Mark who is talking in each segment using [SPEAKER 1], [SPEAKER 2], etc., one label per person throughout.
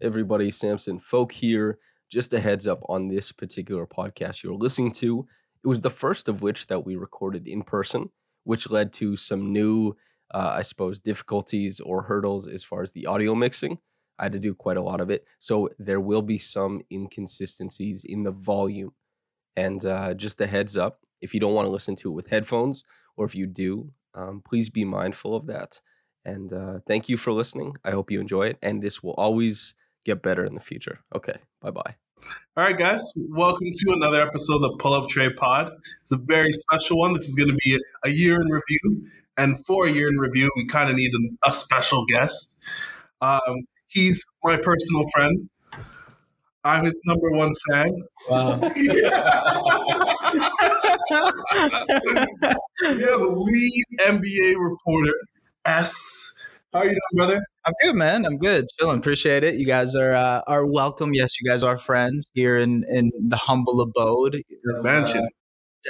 [SPEAKER 1] Everybody, Samson Folk here. Just a heads up on this particular podcast you're listening to. It was the first of which that we recorded in person, which led to some new, uh, I suppose, difficulties or hurdles as far as the audio mixing. I had to do quite a lot of it. So there will be some inconsistencies in the volume. And uh, just a heads up if you don't want to listen to it with headphones, or if you do, um, please be mindful of that. And uh, thank you for listening. I hope you enjoy it. And this will always get better in the future. Okay. Bye bye.
[SPEAKER 2] All right, guys, welcome to another episode of the Pull Up Tray Pod. It's a very special one. This is going to be a year in review. And for a year in review, we kind of need a, a, special guest. Um, he's my personal friend. I'm his number one fan. Wow. we have a lead NBA reporter, S. How are you doing, brother?
[SPEAKER 3] I'm good, man. I'm good. Chilling. Appreciate it. You guys are uh, are welcome. Yes, you guys are friends here in in the humble abode.
[SPEAKER 2] Mansion.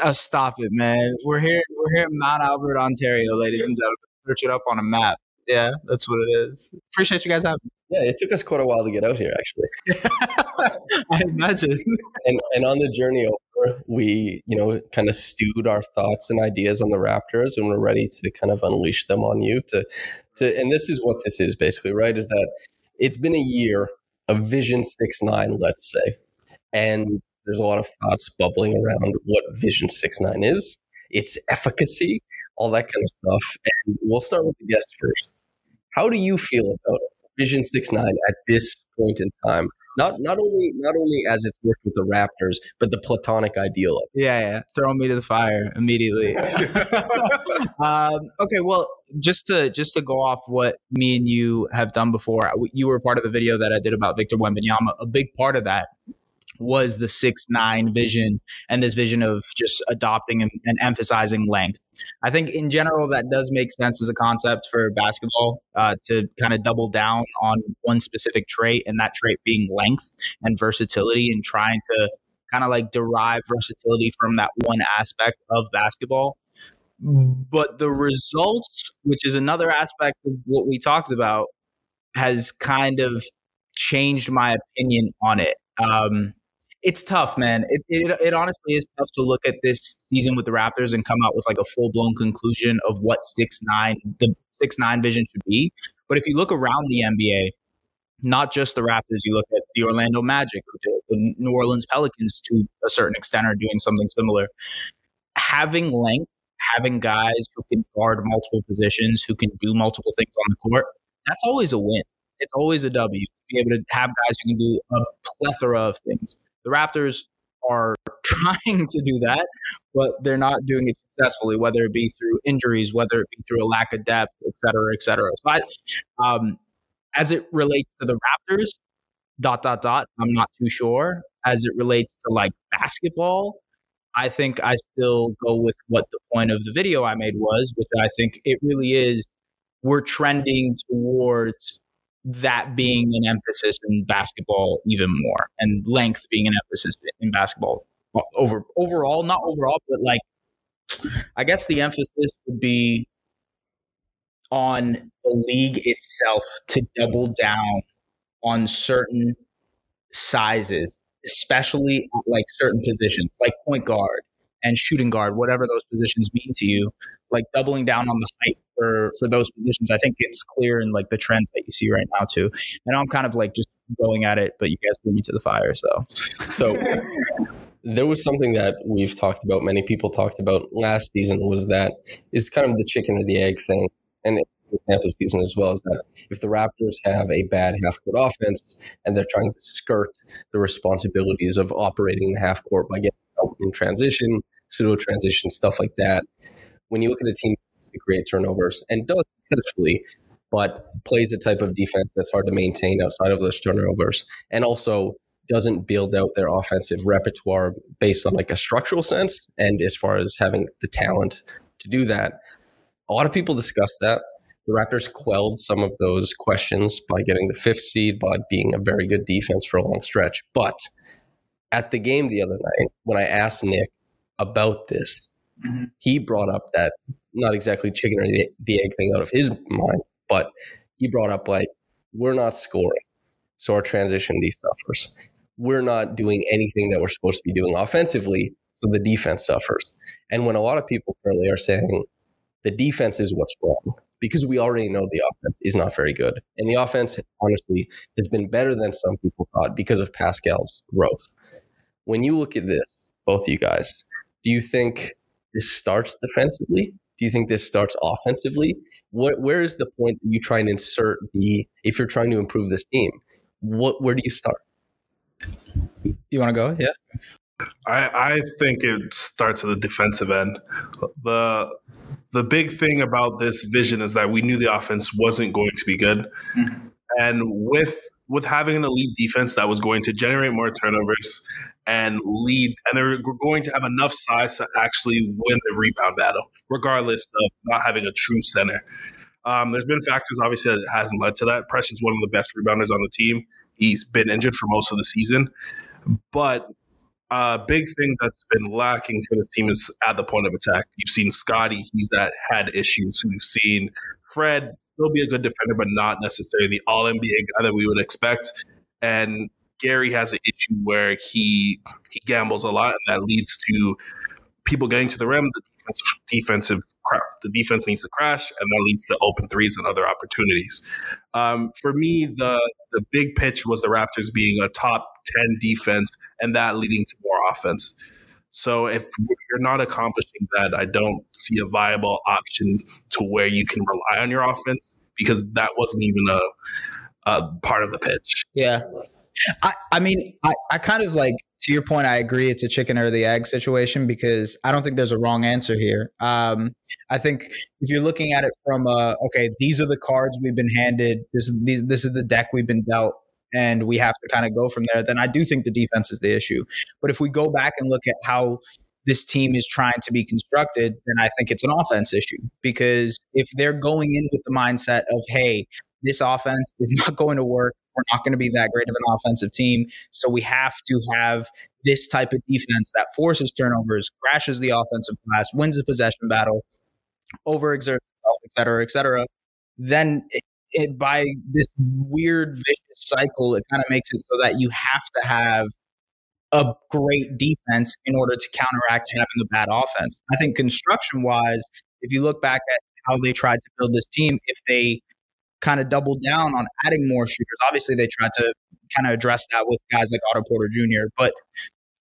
[SPEAKER 3] Uh, oh, stop it, man. We're here. We're here in Mount Albert, Ontario, ladies and gentlemen. Search it up on a map. Yeah, that's what it is. Appreciate you guys having me.
[SPEAKER 1] Yeah, it took us quite a while to get out here, actually.
[SPEAKER 3] I imagine.
[SPEAKER 1] And and on the journey over, we you know kind of stewed our thoughts and ideas on the Raptors, and we're ready to kind of unleash them on you. To to and this is what this is basically, right? Is that it's been a year of Vision Six Nine, let's say, and there's a lot of thoughts bubbling around what Vision Six Nine is, its efficacy, all that kind of stuff. And we'll start with the guest first. How do you feel about Vision Six Nine at this point in time? Not not only not only as it's worked with the Raptors, but the platonic ideal of
[SPEAKER 3] it. Yeah, yeah. Throw me to the fire immediately. um, okay, well, just to just to go off what me and you have done before, you were part of the video that I did about Victor Wembanyama. A big part of that was the six nine vision and this vision of just adopting and, and, emphasizing length. I think in general that does make sense as a concept for basketball uh, to kind of double down on one specific trait, and that trait being length and versatility, and trying to kind of like derive versatility from that one aspect of basketball. But the results, which is another aspect of what we talked about, has kind of changed my opinion on it. Um, it's tough, man. It, it, it honestly is tough to look at this season with the Raptors and come out with like a full blown conclusion of what six nine the six nine vision should be. But if you look around the NBA, not just the Raptors, you look at the Orlando Magic, the New Orleans Pelicans to a certain extent are doing something similar. Having length, having guys who can guard multiple positions, who can do multiple things on the court, that's always a win. It's always a W to be able to have guys who can do a plethora of things. The Raptors are trying to do that, but they're not doing it successfully, whether it be through injuries, whether it be through a lack of depth, et cetera, et cetera. I, um, as it relates to the Raptors, dot, dot, dot, I'm not too sure. As it relates to like basketball, I think I still go with what the point of the video I made was, which I think it really is. We're trending towards that being an emphasis in basketball even more and length being an emphasis in basketball. Over overall not overall but like i guess the emphasis would be on the league itself to double down on certain sizes especially like certain positions like point guard and shooting guard whatever those positions mean to you like doubling down on the height for for those positions. I think it's clear in like the trends that you see right now too. And I'm kind of like just going at it, but you guys put me to the fire. So,
[SPEAKER 1] so there was something that we've talked about. Many people talked about last season was that is kind of the chicken or the egg thing, and Tampa season as well is that if the Raptors have a bad half court offense and they're trying to skirt the responsibilities of operating the half court by getting out in transition, pseudo transition, stuff like that, when you look at a team to create turnovers and does successfully, but plays a type of defense that's hard to maintain outside of those turnovers, and also doesn't build out their offensive repertoire based on like a structural sense and as far as having the talent to do that. A lot of people discuss that. The Raptors quelled some of those questions by getting the fifth seed, by being a very good defense for a long stretch. But at the game the other night, when I asked Nick about this, mm-hmm. he brought up that not exactly chicken or the, the egg thing out of his mind, but he brought up like, we're not scoring. So our transition D suffers we're not doing anything that we're supposed to be doing offensively. So the defense suffers. And when a lot of people currently are saying the defense is what's wrong, because we already know the offense is not very good. And the offense, honestly, has been better than some people thought because of Pascal's growth. When you look at this, both of you guys, do you think this starts defensively? Do you think this starts offensively? What where is the point that you try and insert the if you're trying to improve this team? What where do you start?
[SPEAKER 3] You want to go? Yeah.
[SPEAKER 2] I, I think it starts at the defensive end. The the big thing about this vision is that we knew the offense wasn't going to be good. Mm-hmm. And with with having an elite defense that was going to generate more turnovers and lead and they're going to have enough size to actually win the rebound battle, regardless of not having a true center. Um, there's been factors obviously that hasn't led to that. Precious's one of the best rebounders on the team. He's been injured for most of the season. But a big thing that's been lacking for the team is at the point of attack. You've seen Scotty, he's that had issues. You've seen Fred still be a good defender, but not necessarily the all NBA guy that we would expect. And Gary has an issue where he he gambles a lot, and that leads to people getting to the rim. The defensive, defensive the defense needs to crash, and that leads to open threes and other opportunities. Um, for me, the the big pitch was the Raptors being a top ten defense, and that leading to more offense. So if you're not accomplishing that, I don't see a viable option to where you can rely on your offense because that wasn't even a, a part of the pitch.
[SPEAKER 3] Yeah. I, I mean, I, I kind of like to your point, I agree it's a chicken or the egg situation because I don't think there's a wrong answer here. Um, I think if you're looking at it from uh, okay, these are the cards we've been handed. This is these this is the deck we've been dealt, and we have to kind of go from there. Then I do think the defense is the issue. But if we go back and look at how this team is trying to be constructed, then I think it's an offense issue because if they're going in with the mindset of hey, this offense is not going to work we're not going to be that great of an offensive team. So we have to have this type of defense that forces turnovers, crashes the offensive glass, wins the possession battle, overexerts itself, et cetera, et cetera. Then it, by this weird vicious cycle, it kind of makes it so that you have to have a great defense in order to counteract having a bad offense. I think construction wise, if you look back at how they tried to build this team, if they kind of doubled down on adding more shooters. Obviously, they tried to kind of address that with guys like Otto Porter Jr., but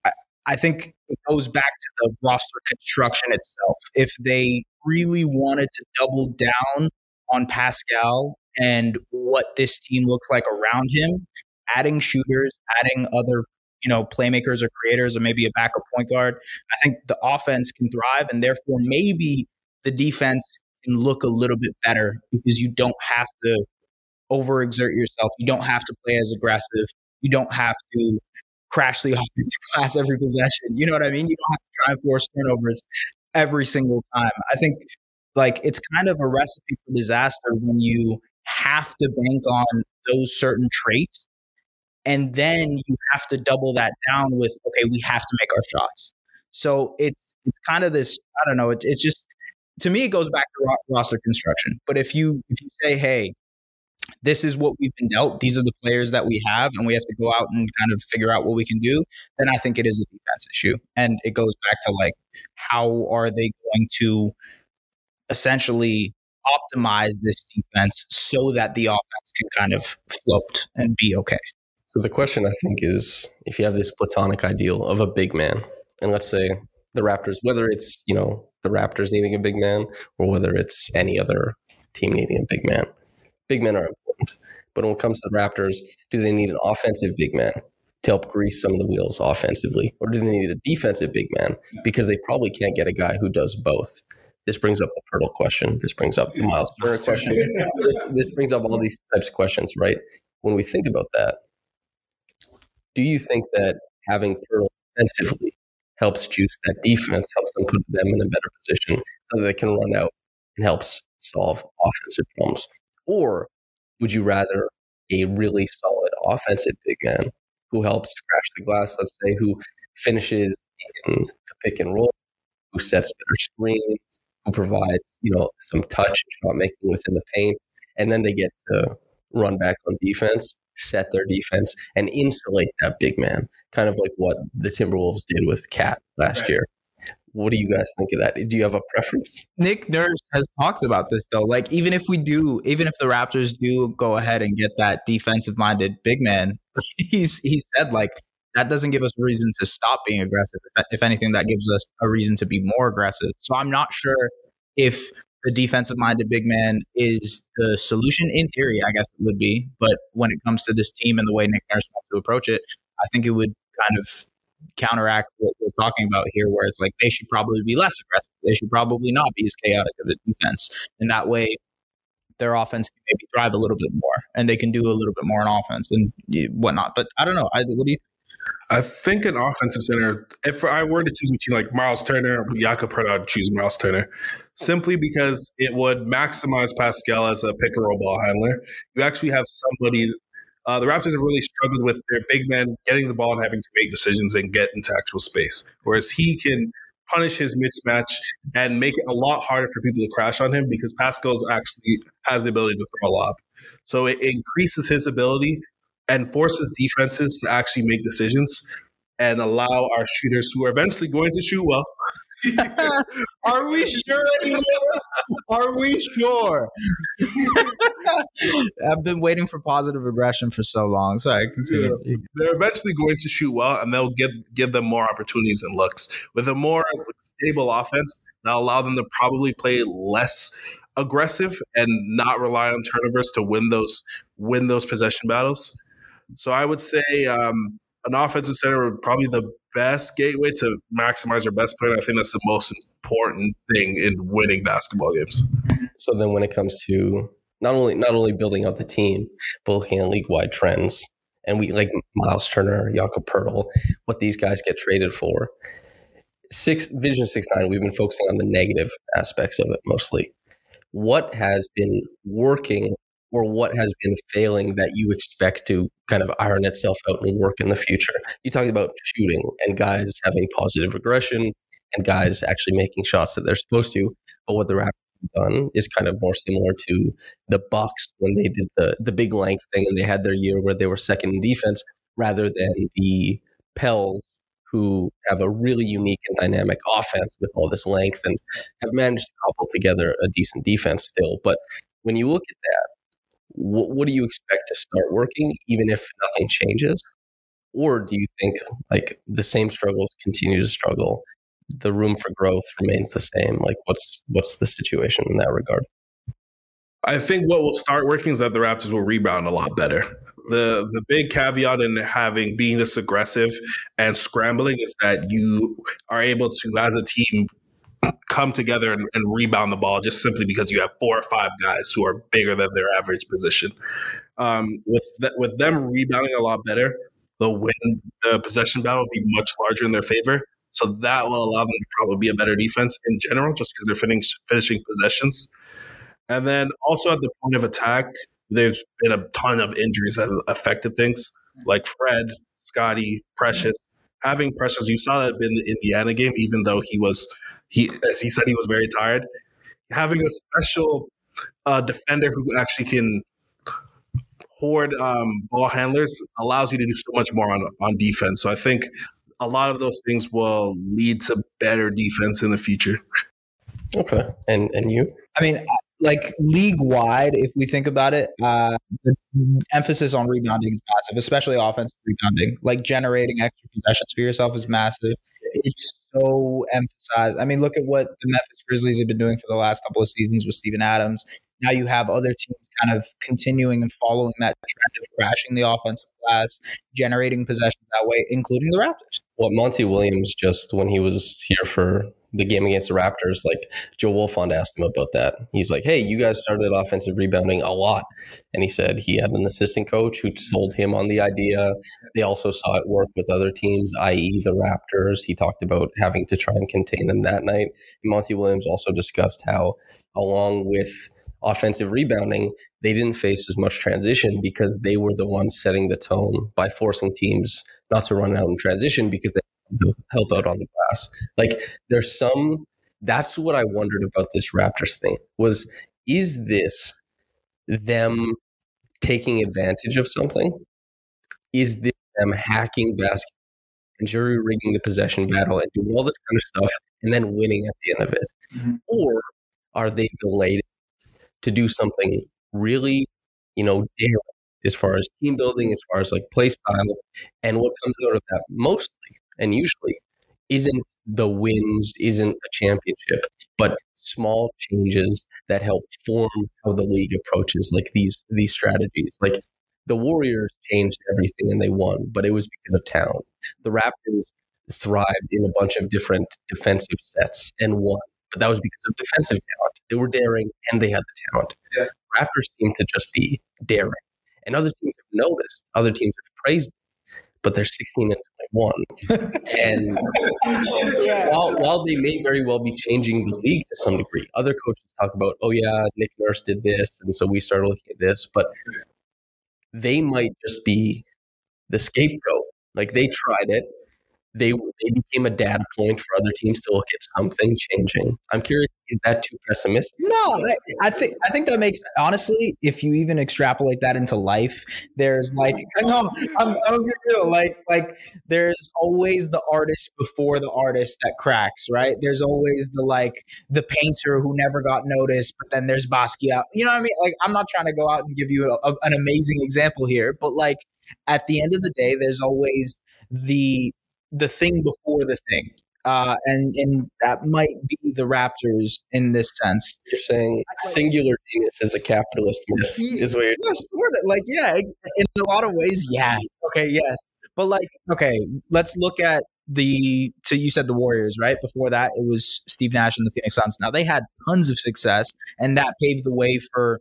[SPEAKER 3] I, I think it goes back to the roster construction itself. If they really wanted to double down on Pascal and what this team looks like around him, adding shooters, adding other you know playmakers or creators, or maybe a backup point guard, I think the offense can thrive, and therefore maybe the defense can look a little bit better because you don't have to overexert yourself. You don't have to play as aggressive. You don't have to crash the offensive glass every possession. You know what I mean? You don't have to try and force turnovers every single time. I think like it's kind of a recipe for disaster when you have to bank on those certain traits and then you have to double that down with okay we have to make our shots so it's it's kind of this i don't know it, it's just to me, it goes back to roster construction. But if you if you say, hey, this is what we've been dealt, these are the players that we have, and we have to go out and kind of figure out what we can do, then I think it is a defense issue. And it goes back to like, how are they going to essentially optimize this defense so that the offense can kind of float and be okay?
[SPEAKER 1] So the question I think is if you have this platonic ideal of a big man, and let's say the Raptors, whether it's, you know, the Raptors needing a big man or whether it's any other team needing a big man. Big men are important. But when it comes to the Raptors, do they need an offensive big man to help grease some of the wheels offensively? Or do they need a defensive big man? Because they probably can't get a guy who does both. This brings up the Poeltl question. This brings up the Miles Turner question. this, this brings up all these types of questions, right? When we think about that, do you think that having Poeltl defensively helps juice that defense, helps them put them in a better position so that they can run out and helps solve offensive problems? Or would you rather a really solid offensive big man who helps to crash the glass, let's say, who finishes in the pick and roll, who sets better screens, provides, you know, some touch shot making within the paint, and then they get to run back on defense, set their defense, and insulate that big man, kind of like what the Timberwolves did with KAT last right. year. What do you guys think of that? Do you have a preference?
[SPEAKER 3] Nick Nurse has talked about this though. Like even if we do, even if the Raptors do go ahead and get that defensive minded big man, he's he said like that doesn't give us a reason to stop being aggressive. If anything, that gives us a reason to be more aggressive. So I'm not sure if the defensive minded big man is the solution. In theory, I guess it would be. But when it comes to this team and the way Nick Nurse wants to approach it, I think it would kind of counteract what we're talking about here, where it's like they should probably be less aggressive. They should probably not be as chaotic of a defense. And that way, their offense can maybe thrive a little bit more and they can do a little bit more on offense and whatnot. But I don't know. I, what do you think?
[SPEAKER 2] I think an offensive center, if I were to choose between like Miles Turner Jakob Poeltl, I'd choose Miles Turner simply because it would maximize Pascal as a pick and roll ball handler. You actually have somebody. Uh, the Raptors have really struggled with their big men getting the ball and having to make decisions and get into actual space, whereas he can punish his mismatch and make it a lot harder for people to crash on him because Pascal actually has the ability to throw a lob. So it increases his ability and forces defenses to actually make decisions and allow our shooters who are eventually going to shoot well.
[SPEAKER 3] are we sure anymore? Are we sure? I've been waiting for positive regression for so long. Sorry, continue.
[SPEAKER 2] Yeah. They're eventually going to shoot well, and they'll give give them more opportunities and looks with a more stable offense. That'll allow them to probably play less aggressive and not rely on turnovers to win those win those possession battles. So I would say um, an offensive center would probably the best gateway to maximize your best player. I think that's the most important thing in winning basketball games.
[SPEAKER 1] So then, when it comes to not only not only building out the team, but looking at league wide trends, and we like Miles Turner, Jakob Poeltl, what these guys get traded for. Six Vision Six Nine. We've been focusing on the negative aspects of it mostly. What has been working or what has been failing that you expect to kind of iron itself out and work in the future? You talked about shooting and guys having positive regression and guys actually making shots that they're supposed to. But what the Raptors have done is kind of more similar to the Bucks when they did the the big length thing and they had their year where they were second in defense rather than the Pels who have a really unique and dynamic offense with all this length and have managed to cobble together a decent defense still. But when you look at that, what, what do you expect to start working, even if nothing changes? Or do you think like the same struggles continue to struggle? The room for growth remains the same. Like what's what's the situation in that regard?
[SPEAKER 2] I think what will start working is that the Raptors will rebound a lot better. The the big caveat in having being this aggressive and scrambling is that you are able to, as a team, come together and, and, rebound the ball just simply because you have four or five guys who are bigger than their average position. Um, with th- with them rebounding a lot better, the win the possession battle will be much larger in their favor. So that will allow them to probably be a better defense in general, just because they're finish, finishing possessions. And then also at the point of attack, there's been a ton of injuries that have affected things, like Fred, Scotty, Precious. Having Precious, you saw that in the Indiana game, even though he was he, as he said, he was very tired. Having a special uh, defender who actually can hoard um, ball handlers allows you to do so much more on on defense. So I think a lot of those things will lead to better defense in the future.
[SPEAKER 1] Okay, and and you?
[SPEAKER 3] I mean, like league wide, if we think about it, uh, the emphasis on rebounding is massive, especially offensive rebounding. Like generating extra possessions for yourself is massive. It's so emphasized. I mean, look at what the Memphis Grizzlies have been doing for the last couple of seasons with Steven Adams. Now you have other teams kind of continuing and following that trend of crashing the offensive glass, generating possessions that way, including the Raptors.
[SPEAKER 1] What Monty Williams just when he was here for the game against the Raptors, like Joe Wolfond asked him about that. He's like, "Hey, you guys started offensive rebounding a lot," and he said he had an assistant coach who sold him on the idea. They also saw it work with other teams, i.e., the Raptors. He talked about having to try and contain them that night. And Monty Williams also discussed how, along with offensive rebounding, they didn't face as much transition because they were the ones setting the tone by forcing teams not to run out in transition because they help out on the glass. Like there's some that's what I wondered about this Raptors thing was is this them taking advantage of something? Is this them hacking basketball and jury rigging the possession battle and doing all this kind of stuff and then winning at the end of it? Mm-hmm. Or are they delayed to do something really, you know, daring as far as team building, as far as like play style, and what comes out of that mostly and usually isn't the wins, isn't a championship, but small changes that help form how the league approaches like these these strategies. Like the Warriors changed everything and they won, but it was because of talent. The Raptors thrived in a bunch of different defensive sets and won, but that was because of defensive talent. They were daring and they had the talent. Yeah. Raptors seem to just be daring, and other teams have noticed. Other teams have praised but they're 16 and 21. and yeah. while, while they may very well be changing the league to some degree, other coaches talk about, oh, yeah, Nick Nurse did this. And so we started looking at this. But they might just be the scapegoat. Like they tried it they they became a data point for other teams to look at something changing. I'm curious, is that too pessimistic?
[SPEAKER 3] No, I think I think that makes honestly, if you even extrapolate that into life, there's like I'm I'm, I'm like like there's always the artist before the artist that cracks, right? There's always the like the painter who never got noticed, but then there's Basquiat. You know what I mean? Like I'm not trying to go out and give you a, a, an amazing example here, but like at the end of the day, there's always the the thing before the thing. Uh, and and that might be the Raptors in this sense.
[SPEAKER 1] You're saying singular genius is a capitalist myth, is what you're
[SPEAKER 3] yeah, sort of like yeah, in a lot of ways, yeah. Okay, yes, but like okay, let's look at the so you said the Warriors, right? Before that, it was Steve Nash and the Phoenix Suns. Now they had tons of success, and that paved the way for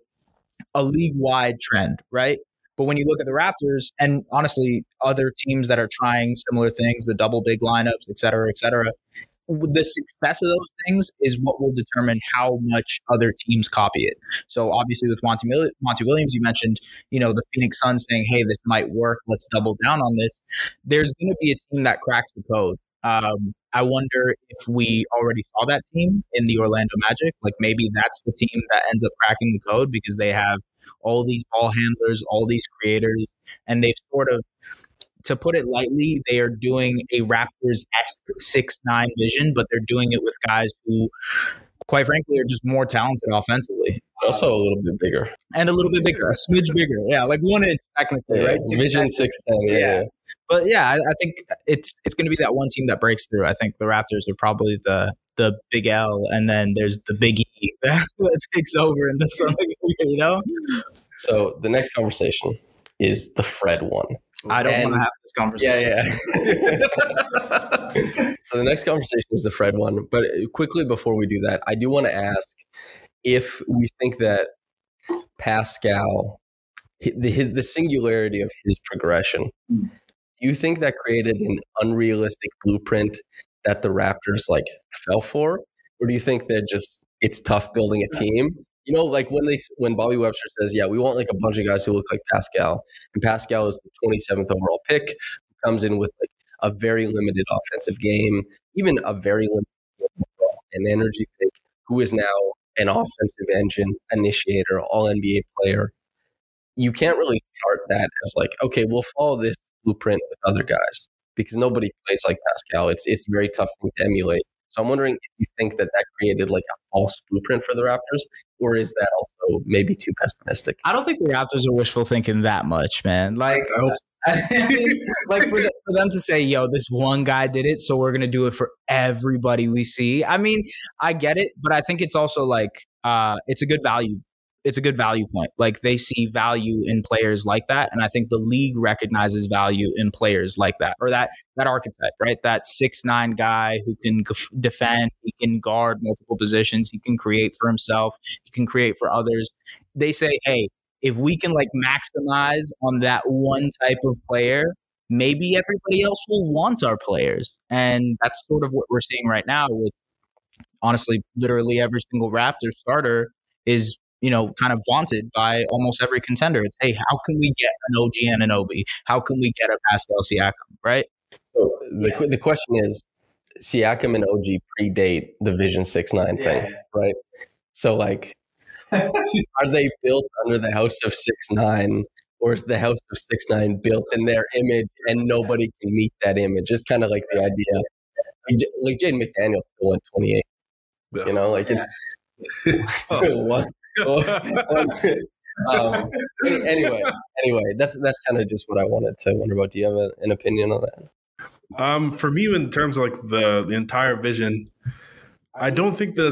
[SPEAKER 3] a league wide trend, right? But when you look at the Raptors and honestly other teams that are trying similar things, the double big lineups, et cetera, et cetera, the success of those things is what will determine how much other teams copy it. So obviously with Monty, Monty Williams, you mentioned, you know, the Phoenix Suns saying, hey, this might work. Let's double down on this. There's going to be a team that cracks the code. Um, I wonder if we already saw that team in the Orlando Magic. Like maybe that's the team that ends up cracking the code because they have all these ball handlers, all these creators, and they've sort of, to put it lightly, they are doing a Raptors six nine vision, but they're doing it with guys who, quite frankly, are just more talented offensively.
[SPEAKER 1] Also, a little bit bigger
[SPEAKER 3] and a little bit bigger, a smidge bigger, yeah, like one inch technically,
[SPEAKER 1] yeah,
[SPEAKER 3] right?
[SPEAKER 1] Six, vision six ten, yeah. yeah.
[SPEAKER 3] But yeah, I, I think it's it's going to be that one team that breaks through. I think the Raptors are probably the the big L, and then there's the big E that, takes over and does something, you know?
[SPEAKER 1] So the next conversation is the Fred one.
[SPEAKER 3] I don't want to have this conversation.
[SPEAKER 1] Yeah, yeah. so the next conversation is the Fred one. But uh, quickly before we do that, I do want to ask if we think that Pascal, the, the singularity of his progression, hmm. do you think that created an unrealistic blueprint that the Raptors like fell for, or do you think that just it's tough building a team? You know, like when they when Bobby Webster says, "Yeah, we want like a bunch of guys who look like Pascal," and Pascal is the 27th overall pick, who comes in with like a very limited offensive game, even a very limited an energy pick, who is now an offensive engine, initiator, all NBA player. You can't really chart that as like, okay, we'll follow this blueprint with other guys because nobody plays like Pascal. It's it's a very tough thing to emulate. So I'm wondering if you think that that created like a false blueprint for the Raptors, or is that also maybe too pessimistic?
[SPEAKER 3] I don't think the Raptors are wishful thinking that much, man. Like, like for, the, for them to say, "Yo, this one guy did it, so we're gonna do it for everybody we see." I mean, I get it, but I think it's also like uh, it's a good value it's a good value point. Like they see value in players like that, and I think the league recognizes value in players like that, or that that archetype, right? That six nine guy who can defend, he can guard multiple positions, he can create for himself, he can create for others. They say, hey, if we can like maximize on that one type of player, maybe everybody else will want our players, and that's sort of what we're seeing right now with honestly, literally every single Raptor starter is you know, kind of vaunted by almost every contender. It's, hey, how can we get an OG Anunoby? How can we get a Pascal Siakam, right?
[SPEAKER 1] So the, yeah. the question is, Siakam and OG predate the Vision 6-9 thing, yeah. right? So, like, are they built under the House of 6-9 or is the House of 6-9 built in their image and nobody can meet that image? It's kind of like the idea. Like, Jaden McDaniel still went 28. You know, like it's oh. um, anyway, anyway, that's that's kind of just what I wanted to wonder about. Do you have a, an opinion on that?
[SPEAKER 2] Um, for me, in terms of like the the entire vision, I don't think the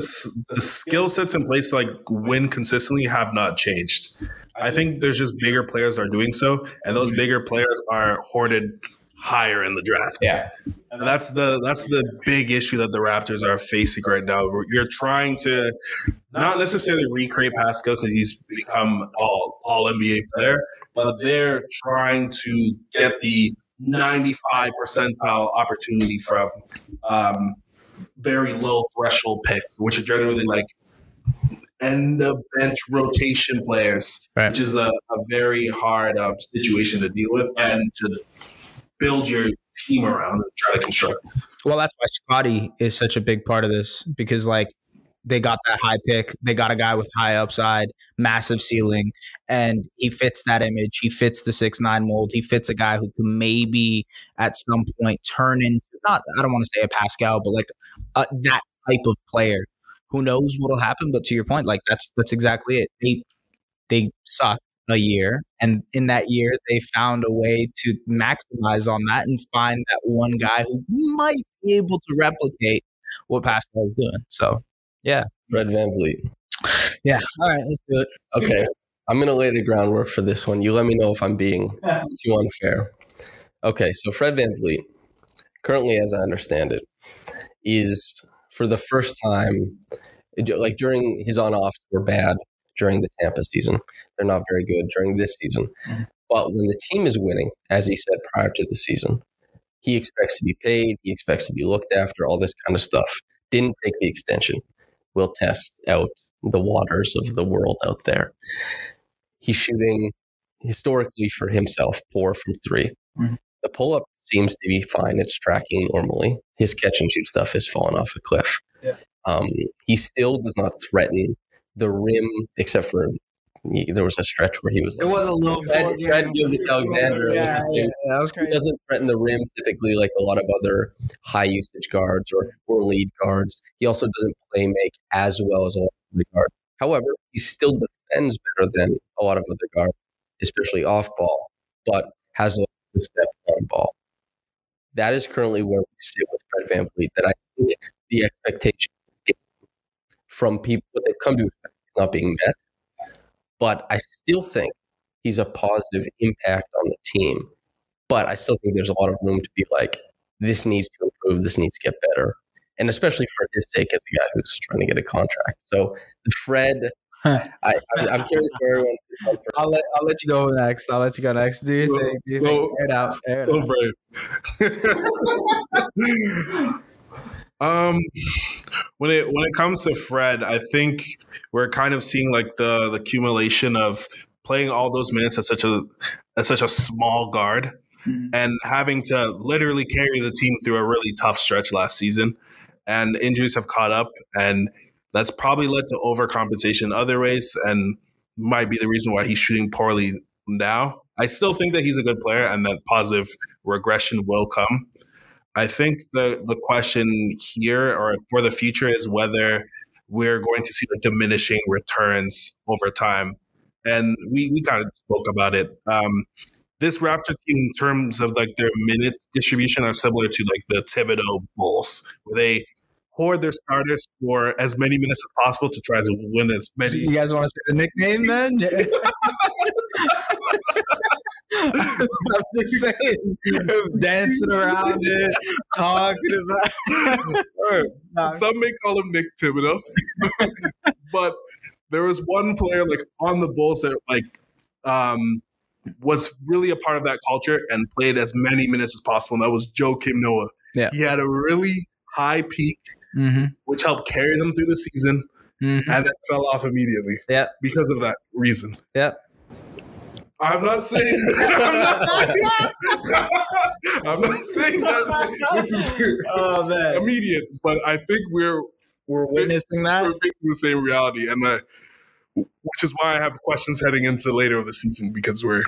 [SPEAKER 2] the skill sets in place like win consistently have not changed. I think there's just bigger players are doing so, and those bigger players are hoarded higher in the draft.
[SPEAKER 3] Yeah.
[SPEAKER 2] And that's the that's the big issue that the Raptors are facing right now. You're trying to not necessarily recreate Pascal because he's become all all NBA player, but they're trying to get the 95 percentile opportunity from um, very low threshold picks, which are generally like end of bench rotation players, right. which is a, a very hard uh, situation to deal with and to build your team around and try to construct.
[SPEAKER 3] Well, that's why Scotty is such a big part of this because, like, they got that high pick. They got a guy with high upside, massive ceiling, and he fits that image. He fits the six nine mold. He fits a guy who can maybe at some point turn into not I don't want to say a Pascal, but like a, that type of player. Who knows what'll happen? But to your point, like that's that's exactly it. They they suck a year. And in that year, they found a way to maximize on that and find that one guy who might be able to replicate what Pascal is doing. So, yeah.
[SPEAKER 1] Fred VanVleet.
[SPEAKER 3] Yeah. All right. Let's do it.
[SPEAKER 1] Okay. I'm going to lay the groundwork for this one. You let me know if I'm being too unfair. Okay. So, Fred VanVleet, currently, as I understand it, is for the first time, like during his on offs were bad during the Tampa season. They're not very good during this season. Mm-hmm. But when the team is winning, as he said prior to the season, he expects to be paid, he expects to be looked after, all this kind of stuff. Didn't take the extension. We'll test out the waters of the world out there. He's shooting historically for himself poor from 3 mm-hmm. The pull up seems to be fine. It's tracking normally. His catch and shoot stuff has fallen off a cliff. Yeah. Um, he still does not threaten the rim, except for he, there was a stretch where he was.
[SPEAKER 3] Like, it was a little.
[SPEAKER 1] Fred, Fred Gilgeous-Alexander.
[SPEAKER 3] Yeah, yeah, that was crazy.
[SPEAKER 1] He doesn't threaten the rim typically like a lot of other high usage guards or, or lead guards. He also doesn't play make as well as a lot of the guards. However, he still defends better than a lot of other guards, especially off ball, but has a step on ball. That is currently where we sit with Fred VanVleet. That I think the expectation from people what they've come to expect is not being met. But I still think he's a positive impact on the team. But I still think there's a lot of room to be like, this needs to improve, this needs to get better. And especially for his sake as a guy who's trying to get a contract. So Fred I, am curious where everyone.
[SPEAKER 3] I'll let I'll let you go next. I'll let you go next. Do you so, think? Do you so, think? Air it out. Air
[SPEAKER 2] so brave. Um, when it when it comes to Fred, I think we're kind of seeing like the the accumulation of playing all those minutes at such a at such a small guard mm-hmm. and having to literally carry the team through a really tough stretch last season. And injuries have caught up, and that's probably led to overcompensation other ways, and might be the reason why he's shooting poorly now. I still think that he's a good player, and that positive regression will come. I think the the question here or for the future is whether we're going to see the diminishing returns over time. And we, we kind of spoke about it. Um, this Raptor team, in terms of like their minutes distribution, are similar to like the Thibodeau Bulls, where they hoard their starters for as many minutes as possible to try to win as many.
[SPEAKER 3] So you guys want to say the nickname then? I'm just saying, dancing around it, talking about. Nah.
[SPEAKER 2] Some may call him Nick Thibodeau, but there was one player like on the Bulls that like um, was really a part of that culture and played as many minutes as possible, and that was Joakim Noah.
[SPEAKER 3] Yeah.
[SPEAKER 2] he had a really high peak,
[SPEAKER 3] Mm-hmm.
[SPEAKER 2] which helped carry them through the season,
[SPEAKER 3] Mm-hmm.
[SPEAKER 2] and then fell off immediately.
[SPEAKER 3] Yeah.
[SPEAKER 2] because of that reason.
[SPEAKER 3] Yep.
[SPEAKER 2] I'm not saying. I'm not, I'm not saying that this is
[SPEAKER 3] Oh man,
[SPEAKER 2] immediate, but I think we're
[SPEAKER 3] we're witnessing that.
[SPEAKER 2] we're
[SPEAKER 3] that.
[SPEAKER 2] facing the same reality, and uh, which is why I have questions heading into later of the season because we're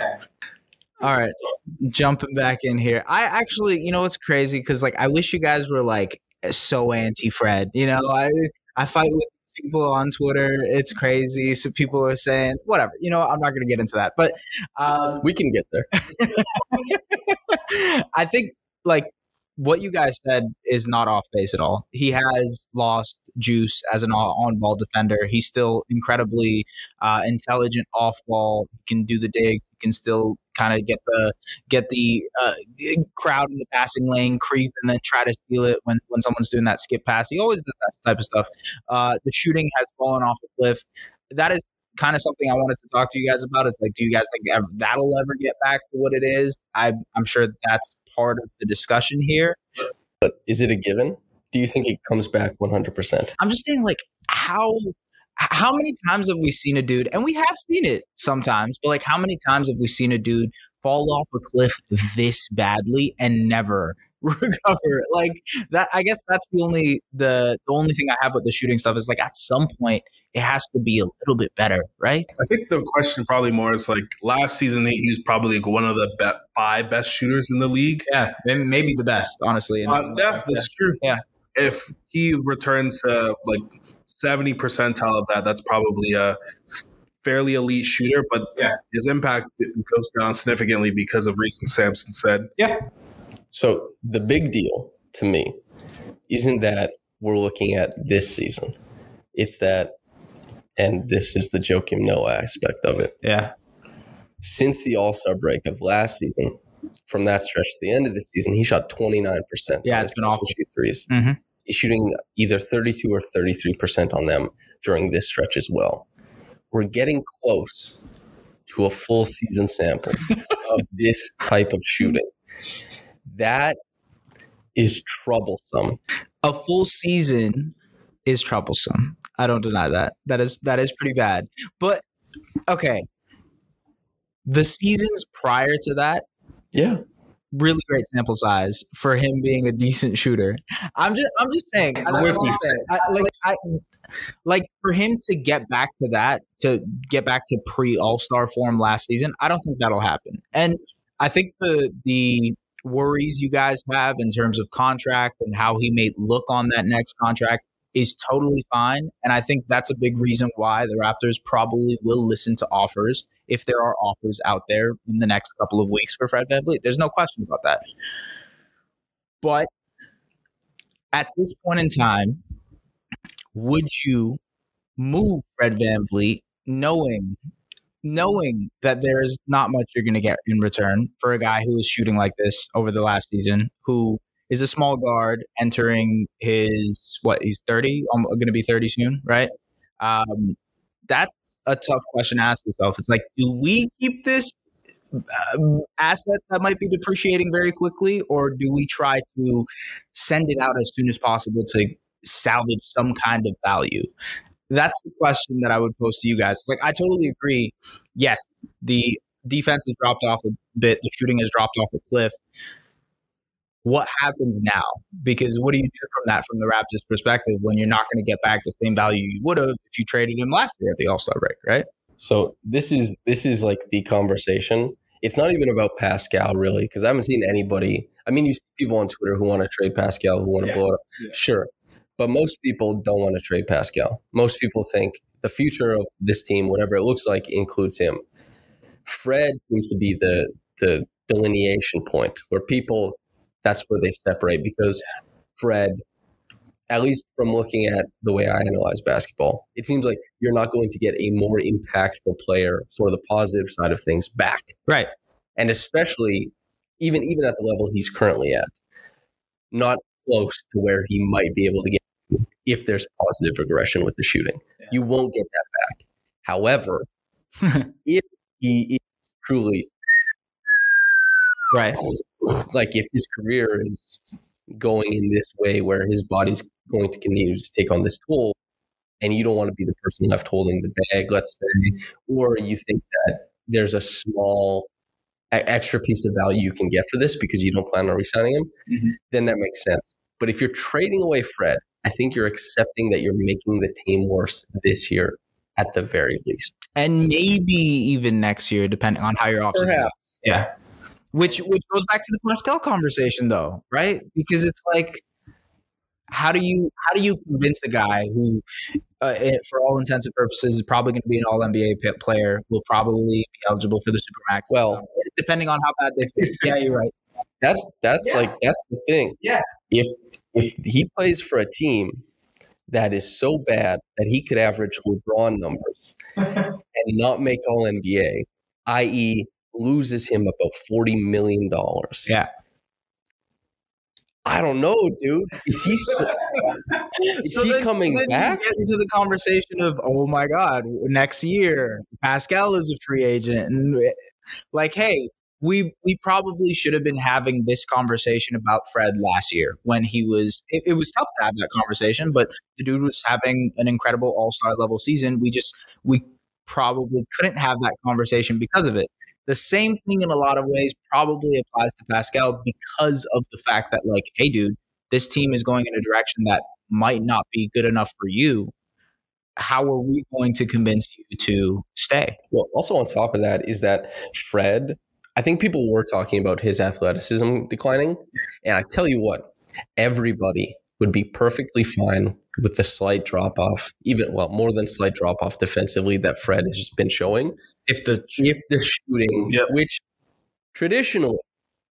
[SPEAKER 3] All right, jumping back in here. I actually, you know, what's crazy because like I wish you guys were like so anti Fred. You know, I I fight with people on Twitter. It's crazy. So people are saying whatever. You know, I'm not going to get into that, but um,
[SPEAKER 1] We can get there.
[SPEAKER 3] I think like what you guys said is not off base at all. He has lost juice as an on ball defender. He's still incredibly uh, intelligent off ball. He can do the dig. He can still kind of get the get the uh, crowd in the passing lane, creep, and then try to steal it when when someone's doing that skip pass. He always does that type of stuff. Uh, the shooting has fallen off a cliff. That is kind of something I wanted to talk to you guys about. Is like, do you guys think ever, that'll ever get back to what it is? I, I'm sure that's part of the discussion here.
[SPEAKER 1] But is it a given? Do you think it comes back 100%?
[SPEAKER 3] I'm just saying, like, how how many times have we seen a dude, and we have seen it sometimes, but like, how many times have we seen a dude fall off a cliff this badly and never recover? Like that. I guess that's the only the the only thing I have with the shooting stuff is like, at some point, it has to be a little bit better, right?
[SPEAKER 2] I think the question probably more is like last season he was probably one of the be- five best shooters in the league.
[SPEAKER 3] Yeah, maybe- maybe the best, honestly.
[SPEAKER 2] Uh, yeah, that's true.
[SPEAKER 3] Yeah.
[SPEAKER 2] If he returns to like 70 percentile of that, that's probably a fairly elite shooter, but
[SPEAKER 3] Yeah.
[SPEAKER 2] his impact goes down significantly because of reasons Samson said. Yeah.
[SPEAKER 1] So the big deal to me isn't that we're looking at this season. It's that, and this is the Joakim Noah aspect of it.
[SPEAKER 3] yeah,
[SPEAKER 1] Since the All Star break of last season, from that stretch to the end of the season, he shot 29%.
[SPEAKER 3] Yeah, it's been
[SPEAKER 1] catch and
[SPEAKER 3] awful.
[SPEAKER 1] shoot threes.
[SPEAKER 3] Mhm.
[SPEAKER 1] Shooting either 32 or 33% on them during this stretch as well. We're getting close to a full season sample of this type of shooting. That is troublesome.
[SPEAKER 3] a full season is troublesome. I don't deny that. That is that is pretty bad. But okay, the seasons prior to that,
[SPEAKER 1] Yeah.
[SPEAKER 3] Really great sample size for him being a decent shooter. I'm just I'm just saying. I,
[SPEAKER 2] with
[SPEAKER 3] I'm
[SPEAKER 2] you.
[SPEAKER 3] saying, I- like I like for him to get back to that to get back to pre All Star form last season. I don't think that'll happen. And I think the the worries you guys have in terms of contract and how he may look on that next contract is totally fine. And I think that's a big reason why the Raptors probably will listen to offers if there are offers out there in the next couple of weeks for Fred VanVleet. There's no question about that. But at this point in time, would you move Fred VanVleet knowing knowing that there's not much you're going to get in return for a guy who is shooting like this over the last season, who is a small guard entering his what he's 30, I'm going to be 30 soon, right? Um, that's a tough question to ask yourself. It's like, do we keep this um, asset that might be depreciating very quickly, or do we try to send it out as soon as possible to salvage some kind of value? That's the question that I would pose to you guys. Like, I totally agree. Yes, the defense has dropped off a bit, the shooting has dropped off a cliff. What happens now? Because what do you do from that, from the Raptors' perspective, when you're not going to get back the same value you would have if you traded him last year at the All Star break, right?
[SPEAKER 1] So this is this is like the conversation. It's not even about Pascal really, because I haven't seen anybody. I mean, you see people on Twitter who want to trade Pascal, who want to
[SPEAKER 2] Yeah.
[SPEAKER 1] blow it up.
[SPEAKER 2] Yeah.
[SPEAKER 1] Sure, but most people don't want to trade Pascal. Most people think the future of this team, whatever it looks like, includes him. Fred seems to be the the delineation point where people that's where they separate because Fred at least from looking at the way I analyze basketball, it seems like you're not going to get a more impactful player for the positive side of things back.
[SPEAKER 3] Right.
[SPEAKER 1] And especially even even at the level he's currently at, not close to where he might be able to get if there's positive regression with the shooting.
[SPEAKER 3] Yeah.
[SPEAKER 1] You won't get that back. However, if he is truly
[SPEAKER 3] Right.
[SPEAKER 1] Like if his career is going in this way where his body's going to continue to take on this toll and you don't want to be the person left holding the bag let's say or you think that there's a small extra piece of value you can get for this because you don't plan on resigning him
[SPEAKER 2] Mhm.
[SPEAKER 1] then that makes sense but if you're trading away fred i think you're accepting that you're making the team worse this year at the very least
[SPEAKER 3] And maybe even next year, depending on how your goes.
[SPEAKER 1] perhaps
[SPEAKER 3] Yeah. Which which goes back to the Pascal conversation though, right? Because it's like how do you how do you convince a guy who uh, for all intents and purposes is probably going to be an all NBA p- player will probably be eligible for the supermax
[SPEAKER 1] Well-
[SPEAKER 3] So, depending on how bad they fit. Yeah, you're right.
[SPEAKER 1] That's that's
[SPEAKER 3] Yeah.
[SPEAKER 1] like that's the thing.
[SPEAKER 3] Yeah.
[SPEAKER 1] If if he plays for a team that is so bad that he could average LeBron numbers and not make All NBA, i.e., loses him about forty million dollars.
[SPEAKER 3] Yeah.
[SPEAKER 1] I don't know, dude. Is he is he
[SPEAKER 3] then-
[SPEAKER 1] coming
[SPEAKER 3] you
[SPEAKER 1] back?
[SPEAKER 3] get into the conversation of, oh my God, next year Pascal is a free agent, and eh, like, hey, we we probably should have been having this conversation about Fred last year when he was. It, it was tough to have that conversation, but the dude was having an incredible All Star level season. We just we probably couldn't have that conversation because of it. The same thing in a lot of ways probably applies to Pascal because of the fact that, like, hey, dude, this team is going in a direction that might not be good enough for you. How are we going to convince you to stay?
[SPEAKER 1] Well, also on top of that is that Fred, I think people were talking about his athleticism declining. And I tell you what, everybody would be perfectly fine with the slight drop off, even, well, more than slight drop off defensively that Fred has been showing.
[SPEAKER 3] If the
[SPEAKER 1] If the shooting,
[SPEAKER 2] Yep.
[SPEAKER 1] which traditionally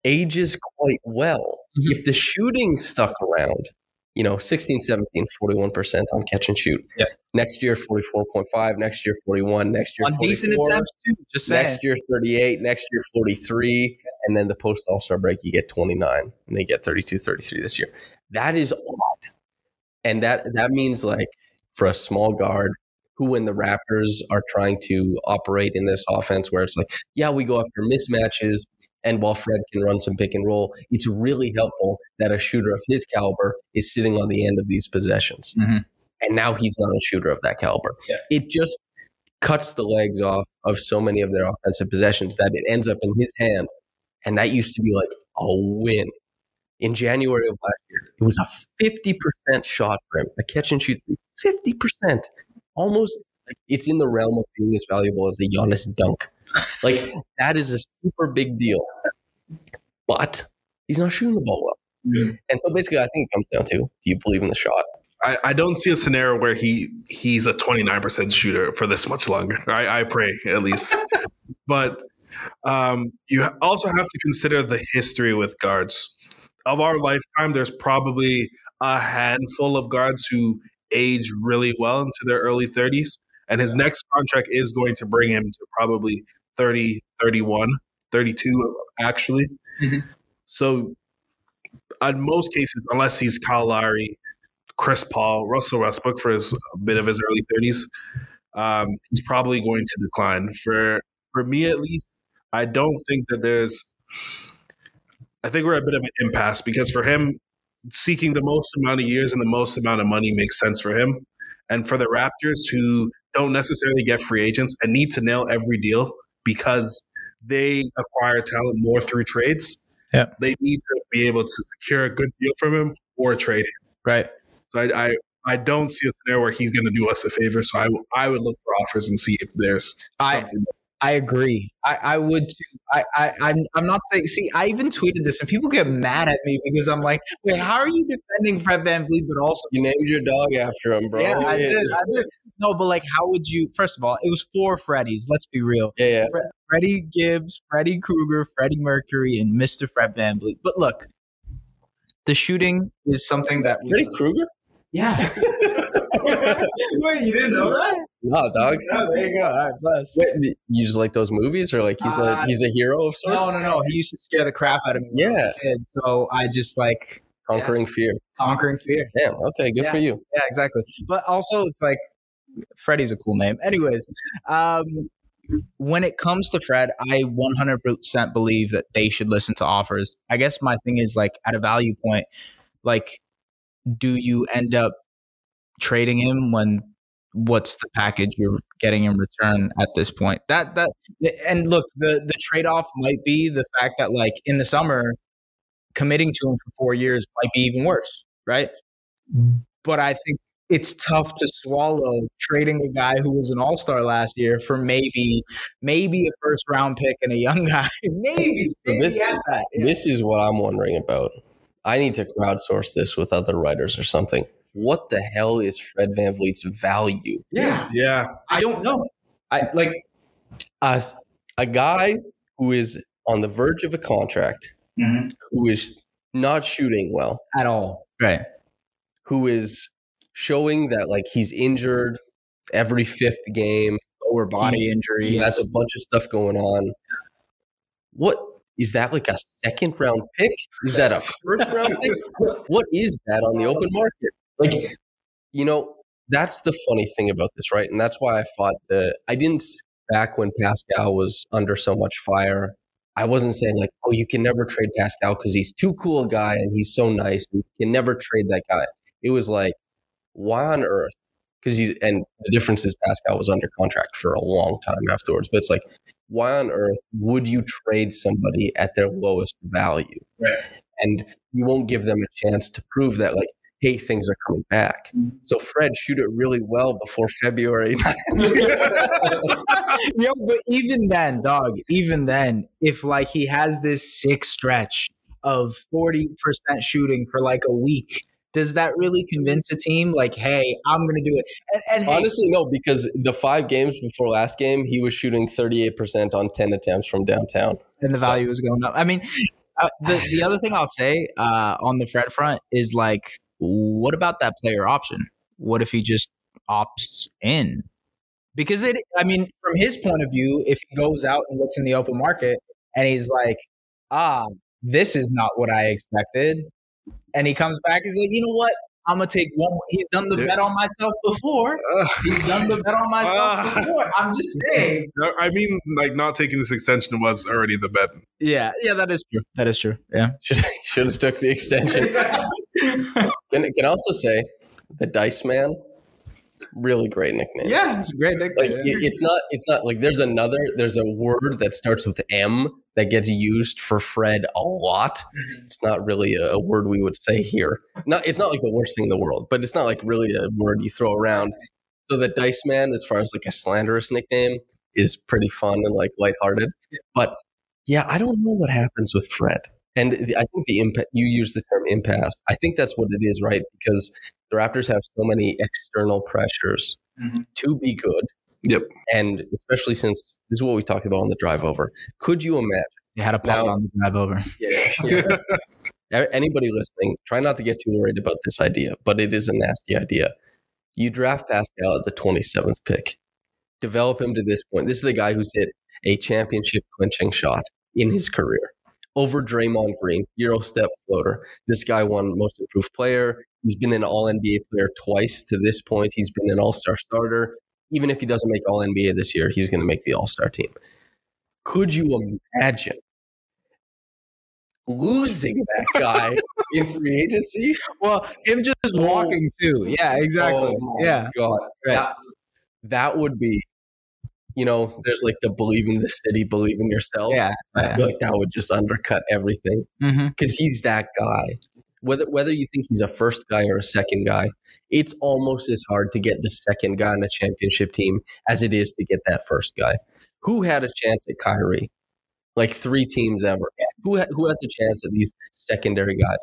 [SPEAKER 1] ages quite well,
[SPEAKER 3] Mhm.
[SPEAKER 1] if the shooting stuck around, you know, 16, 17, 41% on catch and shoot.
[SPEAKER 3] Yeah.
[SPEAKER 1] Next year, 44.5. Next year, 41. Next year,
[SPEAKER 3] on decent attempts too, just saying.
[SPEAKER 1] Next year, 38. Next year, 43. And then the post All Star break, you get 29. And they get 32, 33 this year. That is odd. And that, that means like for a small guard who, when the Raptors are trying to operate in this offense where it's like, yeah, we go after mismatches. And while Fred can run some pick and roll, it's really helpful that a shooter of his caliber is sitting on the end of these possessions.
[SPEAKER 3] Mhm.
[SPEAKER 1] And now he's not a shooter of that caliber.
[SPEAKER 3] Yeah.
[SPEAKER 1] It just cuts the legs off of so many of their offensive possessions that it ends up in his hands. And that used to be like a win. In January of last year, it was a 50% shot for him, a catch and shoot three. 50%. Almost like it's in the realm of being as valuable as a Giannis dunk. Like that is a super big deal. But he's not shooting the ball well.
[SPEAKER 2] Mm.
[SPEAKER 1] And so basically I think it comes down to do you believe in the shot?
[SPEAKER 2] I, I don't see a scenario where he he's a 29% shooter for this much longer. I, I pray at least. but um, you also have to consider the history with guards. Of our lifetime, there's probably a handful of guards who age really well into their early 30s. And his next contract is going to bring him to probably 30, 31, 32, actually.
[SPEAKER 3] Mhm.
[SPEAKER 2] So, in most cases, unless he's Kyle Lowry, Chris Paul, Russell Westbrook for his a bit of his early 30s, um, he's probably going to decline. For for me, at least, I don't think that there's. I think we're a bit of an impasse because for him, seeking the most amount of years and the most amount of money makes sense for him, and for the Raptors who don't necessarily get free agents and need to nail every deal because they acquire talent more through trades.
[SPEAKER 3] Yeah.
[SPEAKER 2] they need to be able to secure a good deal from him or trade him.
[SPEAKER 3] Right.
[SPEAKER 2] So I, I, I don't see a scenario where he's going to do us a favor. So I, I would look for offers and see if there's
[SPEAKER 3] I
[SPEAKER 2] something.
[SPEAKER 3] I agree. I, I would too. I, I I'm I'm not saying see, I even tweeted this and people get mad at me because I'm like, wait, how are you defending Fred VanVleet but also
[SPEAKER 1] You named your dog after him, bro.
[SPEAKER 3] Yeah, I did. I did. No, but like how would you first of all, it was four Freddies, let's be real.
[SPEAKER 1] Yeah, yeah.
[SPEAKER 3] Fre- Freddie Gibbs, Freddie Krueger, Freddie Mercury, and Mr. Fred VanVleet. But look, the shooting is something that we
[SPEAKER 1] Freddy Krueger?
[SPEAKER 3] Yeah. Wait, you didn't know that?
[SPEAKER 1] No, dog.
[SPEAKER 3] Yeah, there you go. All right, bless.
[SPEAKER 1] Wait, you just like those movies, or like he's a
[SPEAKER 3] Uh,
[SPEAKER 1] he's a hero of sorts?
[SPEAKER 3] no, no. No. He used to scare the crap out of me. when I was
[SPEAKER 1] Yeah.
[SPEAKER 3] a kid, so I just like
[SPEAKER 1] Conquering fear.
[SPEAKER 3] conquering fear.
[SPEAKER 1] Damn. Okay, good
[SPEAKER 3] Yeah.
[SPEAKER 1] for you.
[SPEAKER 3] Yeah, exactly. But also, it's like Freddie's a cool name. Anyways, um, when it comes to Fred, I 100% believe that they should listen to offers. I guess my thing is like at a value point, like, do you end up trading him when what's the package you're getting in return at this point? That that and look, the the trade off might be the fact that like in the summer, committing to him for four years might be even worse, right? But I think it's tough to swallow trading a guy who was an all star last year for maybe maybe a first round pick and a young guy. maybe,
[SPEAKER 1] this-
[SPEAKER 3] Yeah.
[SPEAKER 1] This is what I'm wondering about. I need to crowdsource this with other writers or something. What the hell is Fred VanVleet's value?
[SPEAKER 3] yeah,
[SPEAKER 2] Yeah.
[SPEAKER 3] I don't know. I like
[SPEAKER 1] As a guy who is on the verge of a contract, mm-hmm. who is not shooting well,
[SPEAKER 3] at all. Right.
[SPEAKER 1] who is showing that like he's injured every fifth game,
[SPEAKER 3] Lower body
[SPEAKER 1] He's-
[SPEAKER 3] injury.
[SPEAKER 1] he has a bunch of stuff going on. What is that like a second round pick? Is that a first round pick? What, what is that on the open market? Like, you know, that's the funny thing about this, right? And that's why I fought the. I didn't back when Pascal was under so much fire. I wasn't saying like, oh, you can never trade Pascal because he's too cool a guy and he's so nice. And you can never trade that guy. It was like, why on earth? Because he's and the difference is Pascal was under contract for a long time afterwards. But it's like, why on earth would you trade somebody at their lowest value?
[SPEAKER 3] Right.
[SPEAKER 1] And you won't give them a chance to prove that, like, hey, things are coming back. So Fred, shoot it really well before February.
[SPEAKER 3] Yo, but even then, dog, even then, if like he has this sick stretch of 40% shooting for like a week, does that really convince a team like, hey, I'm gonna do it? And, and hey,
[SPEAKER 1] Honestly, no, because the five games before last game, he was shooting 38% on 10 attempts from downtown.
[SPEAKER 3] and the
[SPEAKER 1] so-
[SPEAKER 3] value is going up. I mean, uh, the the other thing I'll say uh, on the Fred front is like, what about that player option? What if he just opts in? Because it, I mean, from his point of view, if he goes out and looks in the open market and he's like, ah, this is not what I expected, and he comes back, he's like, you know what? I'm gonna take one. He's done the
[SPEAKER 2] Yeah.
[SPEAKER 3] bet on myself before. He's done the bet on myself
[SPEAKER 2] ah.
[SPEAKER 3] before. I'm just saying.
[SPEAKER 2] I mean, like not taking this extension was already the bet.
[SPEAKER 3] Yeah, yeah, that is true. That is true. Yeah.
[SPEAKER 1] Should, should have stuck the extension. Can, can I also say the Dice Man, really great nickname.
[SPEAKER 3] Yeah, it's a great nickname.
[SPEAKER 1] Like it- it's not it's not like there's another there's a word that starts with M that gets used for Fred a lot. Mm-hmm. It's not really a, a word we would say here. Not it's not like the worst thing in the world, but it's not like really a word you throw around. So the Dice Man, as far as like a slanderous nickname, is pretty fun and like lighthearted. But yeah, I don't know what happens with Fred. And I think the impact you use the term impasse. I think that's what it is, right? Because the Raptors have so many external pressures
[SPEAKER 3] Mhm.
[SPEAKER 1] to be good.
[SPEAKER 2] Yep.
[SPEAKER 1] And especially since this is what we talked about on the drive over. Could you imagine?
[SPEAKER 3] You had a pop on the drive over.
[SPEAKER 1] Yeah. A- Anybody listening, try not to get too worried about this idea, but it is a nasty idea. You draft Pascal at the 27th pick, develop him to this point. This is the guy who's hit a championship clinching shot in his career over Draymond Green, Euro step floater. This guy won most improved player. He's been an all NBA player twice to this point. He's been an all star starter. Even if he doesn't make all NBA this year, he's going to make the all star team. Could you imagine losing that guy in free agency?
[SPEAKER 3] Well, him just walking oh. too. Yeah, exactly.
[SPEAKER 1] Oh
[SPEAKER 3] yeah.
[SPEAKER 1] God.
[SPEAKER 3] Right.
[SPEAKER 1] That, that would be, you know, there's like the believe in the city, believe in yourself.
[SPEAKER 3] Yeah.
[SPEAKER 1] I feel like that would just undercut everything
[SPEAKER 3] Mm-hmm.
[SPEAKER 1] because he's that guy. Whether whether you think he's a first guy or a second guy, it's almost as hard to get the second guy on a championship team as it is to get that first guy. Who had a chance at Kyrie? Like three teams ever. Who ha- who has a chance at these secondary guys?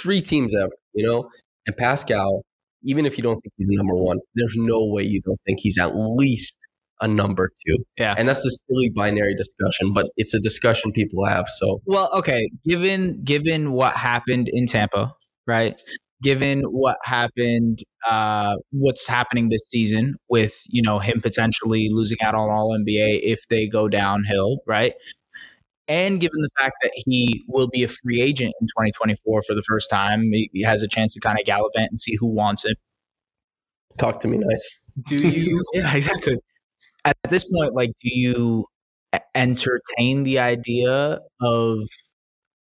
[SPEAKER 1] Three teams ever. You know, and Pascal. Even if you don't think he's number one, there's no way you don't think he's at least a number two.
[SPEAKER 3] Yeah.
[SPEAKER 1] And that's a silly binary discussion, but it's a discussion people have. So
[SPEAKER 3] Well, okay. Given given what happened in Tampa, right? given what happened, uh, what's happening this season with you know him potentially losing out on All NBA if they go downhill, right? And given the fact that he will be a free agent in 2024 for the first time, he has a chance to kind of gallivant and see who wants him.
[SPEAKER 1] Talk to me nice.
[SPEAKER 3] Do you? yeah, exactly. At this point, like, do you entertain the idea of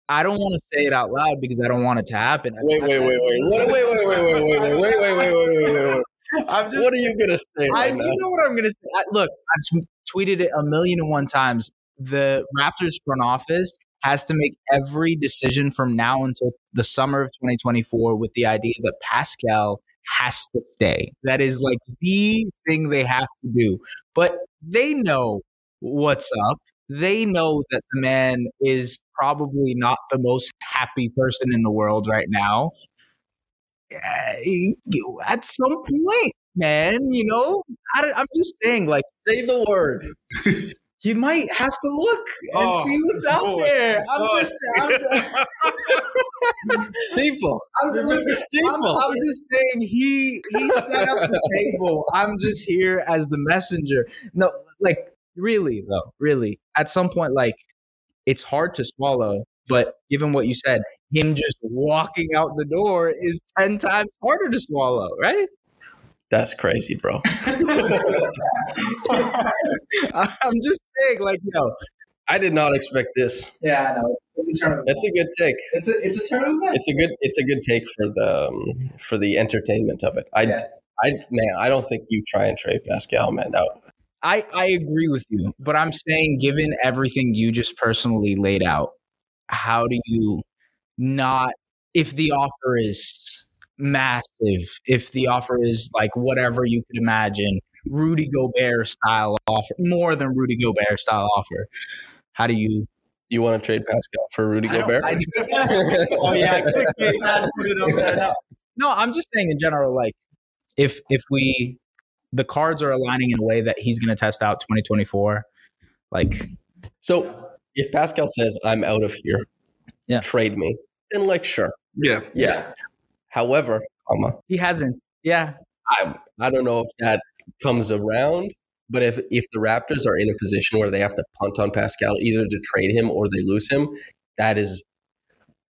[SPEAKER 3] I don't want to say it out loud because I don't want it to happen.
[SPEAKER 1] Wait, wait, wait, wait, wait, wait, wait, wait, wait, wait, wait, wait, wait, wait, wait, wait, wait. Wait.
[SPEAKER 3] I'm just,
[SPEAKER 1] What are you gonna say?
[SPEAKER 3] I,
[SPEAKER 1] Right now?
[SPEAKER 3] you know what I'm to say. I, look, I've tweeted it a million and one times. The Raptors front office has to make every decision from now until the summer of 2024 with the idea that Pascal has to stay. That is like the thing they have to do. But they know what's up. They know that the man is probably not the most happy person in the world right now. Uh, At some point, man, you know, I, am just saying, like,
[SPEAKER 1] Say the word.
[SPEAKER 3] you might have to look and
[SPEAKER 2] Oh,
[SPEAKER 3] see what's out
[SPEAKER 2] boy.
[SPEAKER 3] there. I'm
[SPEAKER 2] Oh.
[SPEAKER 3] just, I'm just,
[SPEAKER 1] People.
[SPEAKER 3] I'm, just- I'm,
[SPEAKER 1] People.
[SPEAKER 3] I'm just saying he he set up the table. I'm just here as the messenger. No, like really though, really. At some point, like it's hard to swallow. But given what you said, him just walking out the door is ten times harder to swallow, right?
[SPEAKER 1] That's crazy, bro.
[SPEAKER 3] I'm just saying, like, yo,
[SPEAKER 1] I did not expect this.
[SPEAKER 3] yeah, I know. It's, it's a turn
[SPEAKER 1] That's a good take.
[SPEAKER 3] it's a it's a turn of events.
[SPEAKER 1] It's a good. It's a good take for the um, for the entertainment of it. I,
[SPEAKER 3] Yes.
[SPEAKER 1] I, man, I don't think you try and trade Pascal, man. No,
[SPEAKER 3] I, I agree with you, but I'm saying, given everything you just personally laid out, how do you not, if the offer is massive, if the offer is like whatever you could imagine, Rudy Gobert style offer, more than Rudy Gobert style offer, how do you?
[SPEAKER 1] you want to trade Pascal for Rudy
[SPEAKER 3] I
[SPEAKER 1] Gobert?
[SPEAKER 3] I- oh yeah, clickbait, put it up there. No, I'm just saying in general, like if if we the cards are aligning in a way that he's going to test out 2024, like
[SPEAKER 1] so if Pascal says I'm out of here,
[SPEAKER 3] Yeah.
[SPEAKER 1] trade me, then like sure,
[SPEAKER 2] yeah.
[SPEAKER 1] yeah. However, comma,
[SPEAKER 3] he hasn't. Yeah,
[SPEAKER 1] I I don't know if that comes around, but if if the Raptors are in a position where they have to punt on Pascal either to trade him or they lose him, that is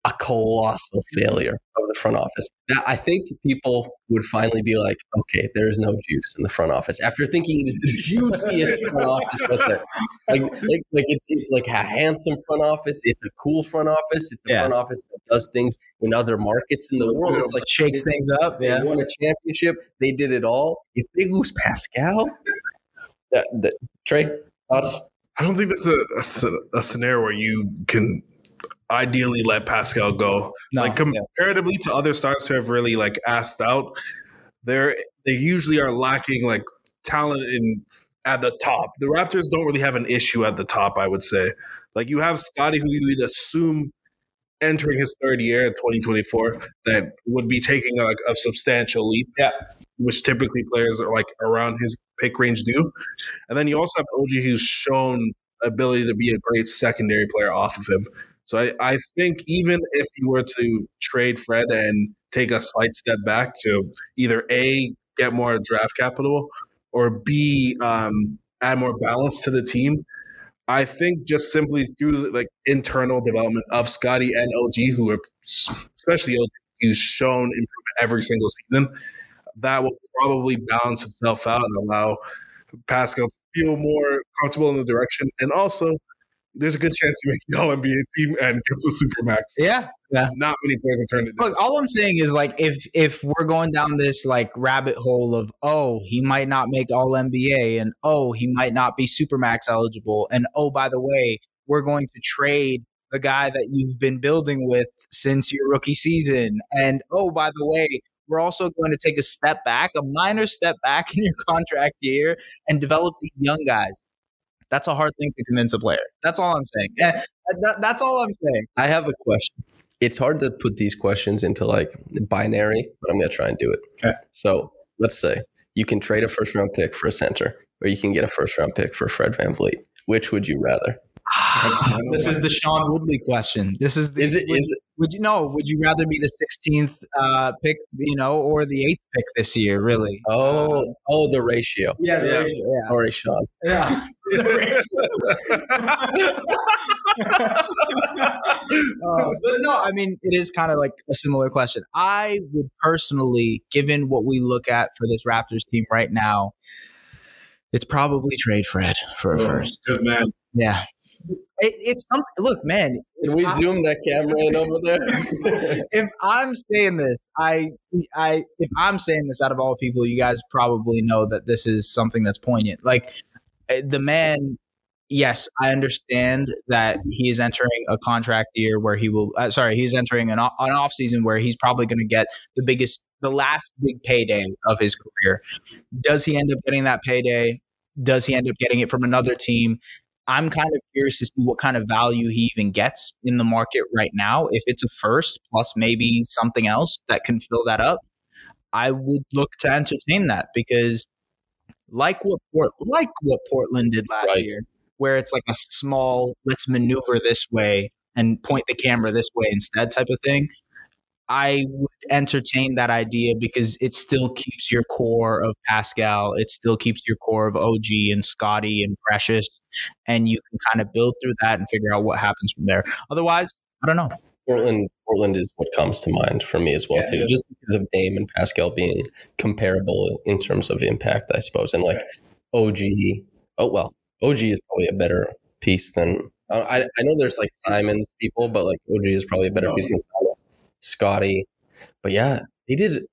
[SPEAKER 1] a colossal failure of the front office. That, I think people would finally be like, okay, there's no juice in the front office after thinking it is the juiciest front office out there. Like, like, like it's it's like a handsome front office. It's a cool front office. It's the
[SPEAKER 3] Yeah.
[SPEAKER 1] front office that does things in other markets in the world. It's like
[SPEAKER 3] shakes things up.
[SPEAKER 1] they
[SPEAKER 3] Yeah,
[SPEAKER 1] won a championship. They did it all. If they lose Pascal, that, that, Trey, thoughts?
[SPEAKER 2] I don't think that's a, a a scenario where you can ideally let Pascal go.
[SPEAKER 3] No,
[SPEAKER 2] like
[SPEAKER 3] yeah.
[SPEAKER 2] comparatively to other stars who have really like asked out, they're they usually are lacking like talent in at the top. The Raptors don't really have an issue at the top, I would say. Like you have Scottie, who you would assume entering his third year in 2024 that would be taking like a substantial leap.
[SPEAKER 3] Yeah.
[SPEAKER 2] Which typically players are like around his pick range do. And then you also have OG who's shown ability to be a great secondary player off of him. So I, I think even if you were to trade Fred and take a slight step back to either A, get more draft capital, or B, um, add more balance to the team, I think just simply through like internal development of Scottie and OG, who are especially OG, who's shown improvement every single season, that will probably balance itself out and allow Pascal to feel more comfortable in the direction. And also, there's a good chance he makes the All NBA team and gets a supermax.
[SPEAKER 3] yeah, yeah.
[SPEAKER 2] Not many players have turned it down.
[SPEAKER 3] Look, all I'm saying is like if if we're going down this like rabbit hole of oh he might not make All NBA and oh he might not be supermax eligible and oh by the way we're going to trade the guy that you've been building with since your rookie season and oh by the way we're also going to take a step back a minor step back in your contract year and develop these young guys. That's a hard thing to convince a player. That's all I'm saying. Eh, that- that's all I'm saying.
[SPEAKER 1] I have a question. It's hard to put these questions into like binary, but I'm going to try and do it.
[SPEAKER 3] Okay.
[SPEAKER 1] So let's say you can trade a first round pick for a center, or you can get a first round pick for Fred VanVleet. Which would you rather?
[SPEAKER 3] This is the Sean Woodley question. This is the
[SPEAKER 1] Is it? Is it?
[SPEAKER 3] Would you know? Would you rather be the 16th uh, pick, you know, or the eighth pick this year? Really?
[SPEAKER 1] Oh, oh, the ratio.
[SPEAKER 3] Yeah, the
[SPEAKER 2] Yeah.
[SPEAKER 3] yeah,
[SPEAKER 1] Sorry, Sean.
[SPEAKER 3] yeah. Uh, but no, I mean, it is kind of like a similar question. I would personally, given what we look at for this Raptors team right now, it's probably trade Fred for a first.
[SPEAKER 2] Good man.
[SPEAKER 3] Yeah, it, it's something. Look, man,
[SPEAKER 1] Can we
[SPEAKER 3] I-
[SPEAKER 1] zoom that camera in over there?
[SPEAKER 3] if I'm saying this, I, I, if I'm saying this out of all people, you guys probably know that this is something that's poignant. Like eh, the man, yes, I understand that he is entering a contract year where he will. Uh, sorry, he's entering an, an off season where he's probably going to get the biggest, the last big payday of his career. Does he end up getting that payday? Does he end up getting it from another team? I'm kind of curious to see what kind of value he even gets in the market right now. If it's a first plus maybe something else that can fill that up, I would look to entertain that because, like what Port, like what Portland did last
[SPEAKER 1] Right.
[SPEAKER 3] year, where it's like a small let's maneuver this way and point the camera this way instead type of thing. I would entertain that idea because it still keeps your core of Pascal. It still keeps your core of OG and Scottie and Precious, and you can kind of build through that and figure out what happens from there. Otherwise, I don't know.
[SPEAKER 1] Portland, Portland is what comes to mind for me as well
[SPEAKER 3] Yeah.
[SPEAKER 1] too, just because of Dame and Pascal being comparable in terms of impact, I suppose, and like OG. Oh well, OG is probably a better piece than I. I know there's like Simons people, but like OG is probably a better
[SPEAKER 2] Oh.
[SPEAKER 1] piece than Simons. Scottie, but yeah, they did.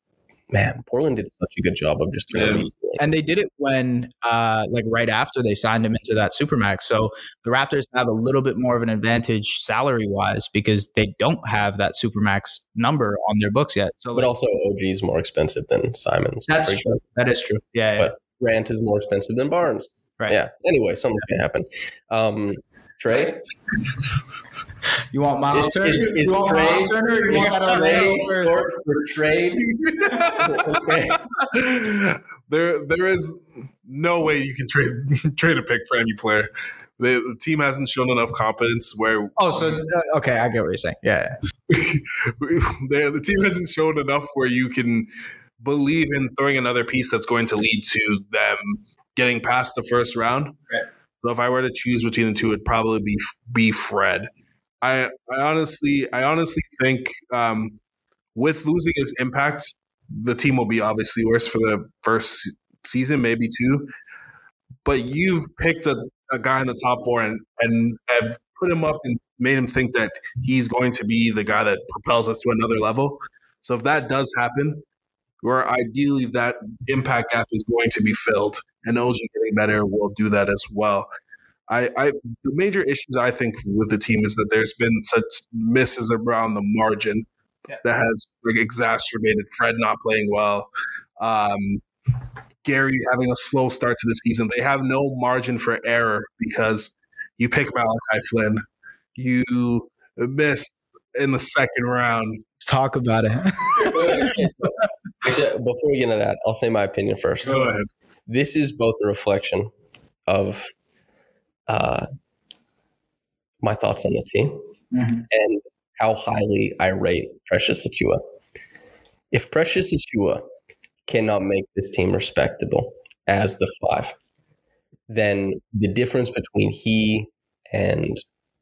[SPEAKER 1] Man, Portland did such a good job of just
[SPEAKER 2] Yeah.
[SPEAKER 3] And they did it when, uh, like right after they signed him into that supermax. So the Raptors have a little bit more of an advantage salary wise because they don't have that supermax number on their books yet. So
[SPEAKER 1] But
[SPEAKER 3] like,
[SPEAKER 1] also, OG is more expensive than Simons.
[SPEAKER 3] that's true.
[SPEAKER 1] example.
[SPEAKER 3] That is true. Yeah. yeah.
[SPEAKER 1] But Grant is more expensive than Barnes.
[SPEAKER 3] Right.
[SPEAKER 1] Yeah. Anyway, something's gonna happen. Um, Trey,
[SPEAKER 3] you want Miles
[SPEAKER 1] is,
[SPEAKER 3] Turner?
[SPEAKER 1] is, is
[SPEAKER 3] you want
[SPEAKER 1] Trey,
[SPEAKER 3] Miles Turner? or You
[SPEAKER 1] is
[SPEAKER 3] want that
[SPEAKER 1] Trey short for trade? okay.
[SPEAKER 2] there, there is no way you can trade trade a pick for any player. The, the team hasn't shown enough competence where
[SPEAKER 3] Oh, so uh, okay, I get what you're saying. Yeah. yeah.
[SPEAKER 2] the, the team hasn't shown enough where you can believe in throwing another piece that's going to lead to them getting past the first round.
[SPEAKER 3] Right.
[SPEAKER 2] So if I were to choose between the two, it'd probably be be Fred. I I honestly I honestly think um, with losing his impact, the team will be obviously worse for the first season, maybe two. But you've picked a, a guy in the top four and and have put him up and made him think that he's going to be the guy that propels us to another level. So if that does happen, where ideally that impact gap is going to be filled, and OG getting better will do that as well. I, I the major issues I think with the team is that there's been such misses around the margin
[SPEAKER 3] Yeah.
[SPEAKER 2] that has like exacerbated Fred not playing well. Um, Gary having a slow start to the season. They have no margin for error because you pick Malachi Flynn, you miss in the second round.
[SPEAKER 3] Let's talk about it.
[SPEAKER 1] Actually, before we get into that, I'll say my opinion first.
[SPEAKER 2] Go ahead.
[SPEAKER 1] This is both a reflection of uh, my thoughts on the team and how highly I rate Precious Achiuwa. If Precious Achiuwa cannot make this team respectable as the five, then the difference between he and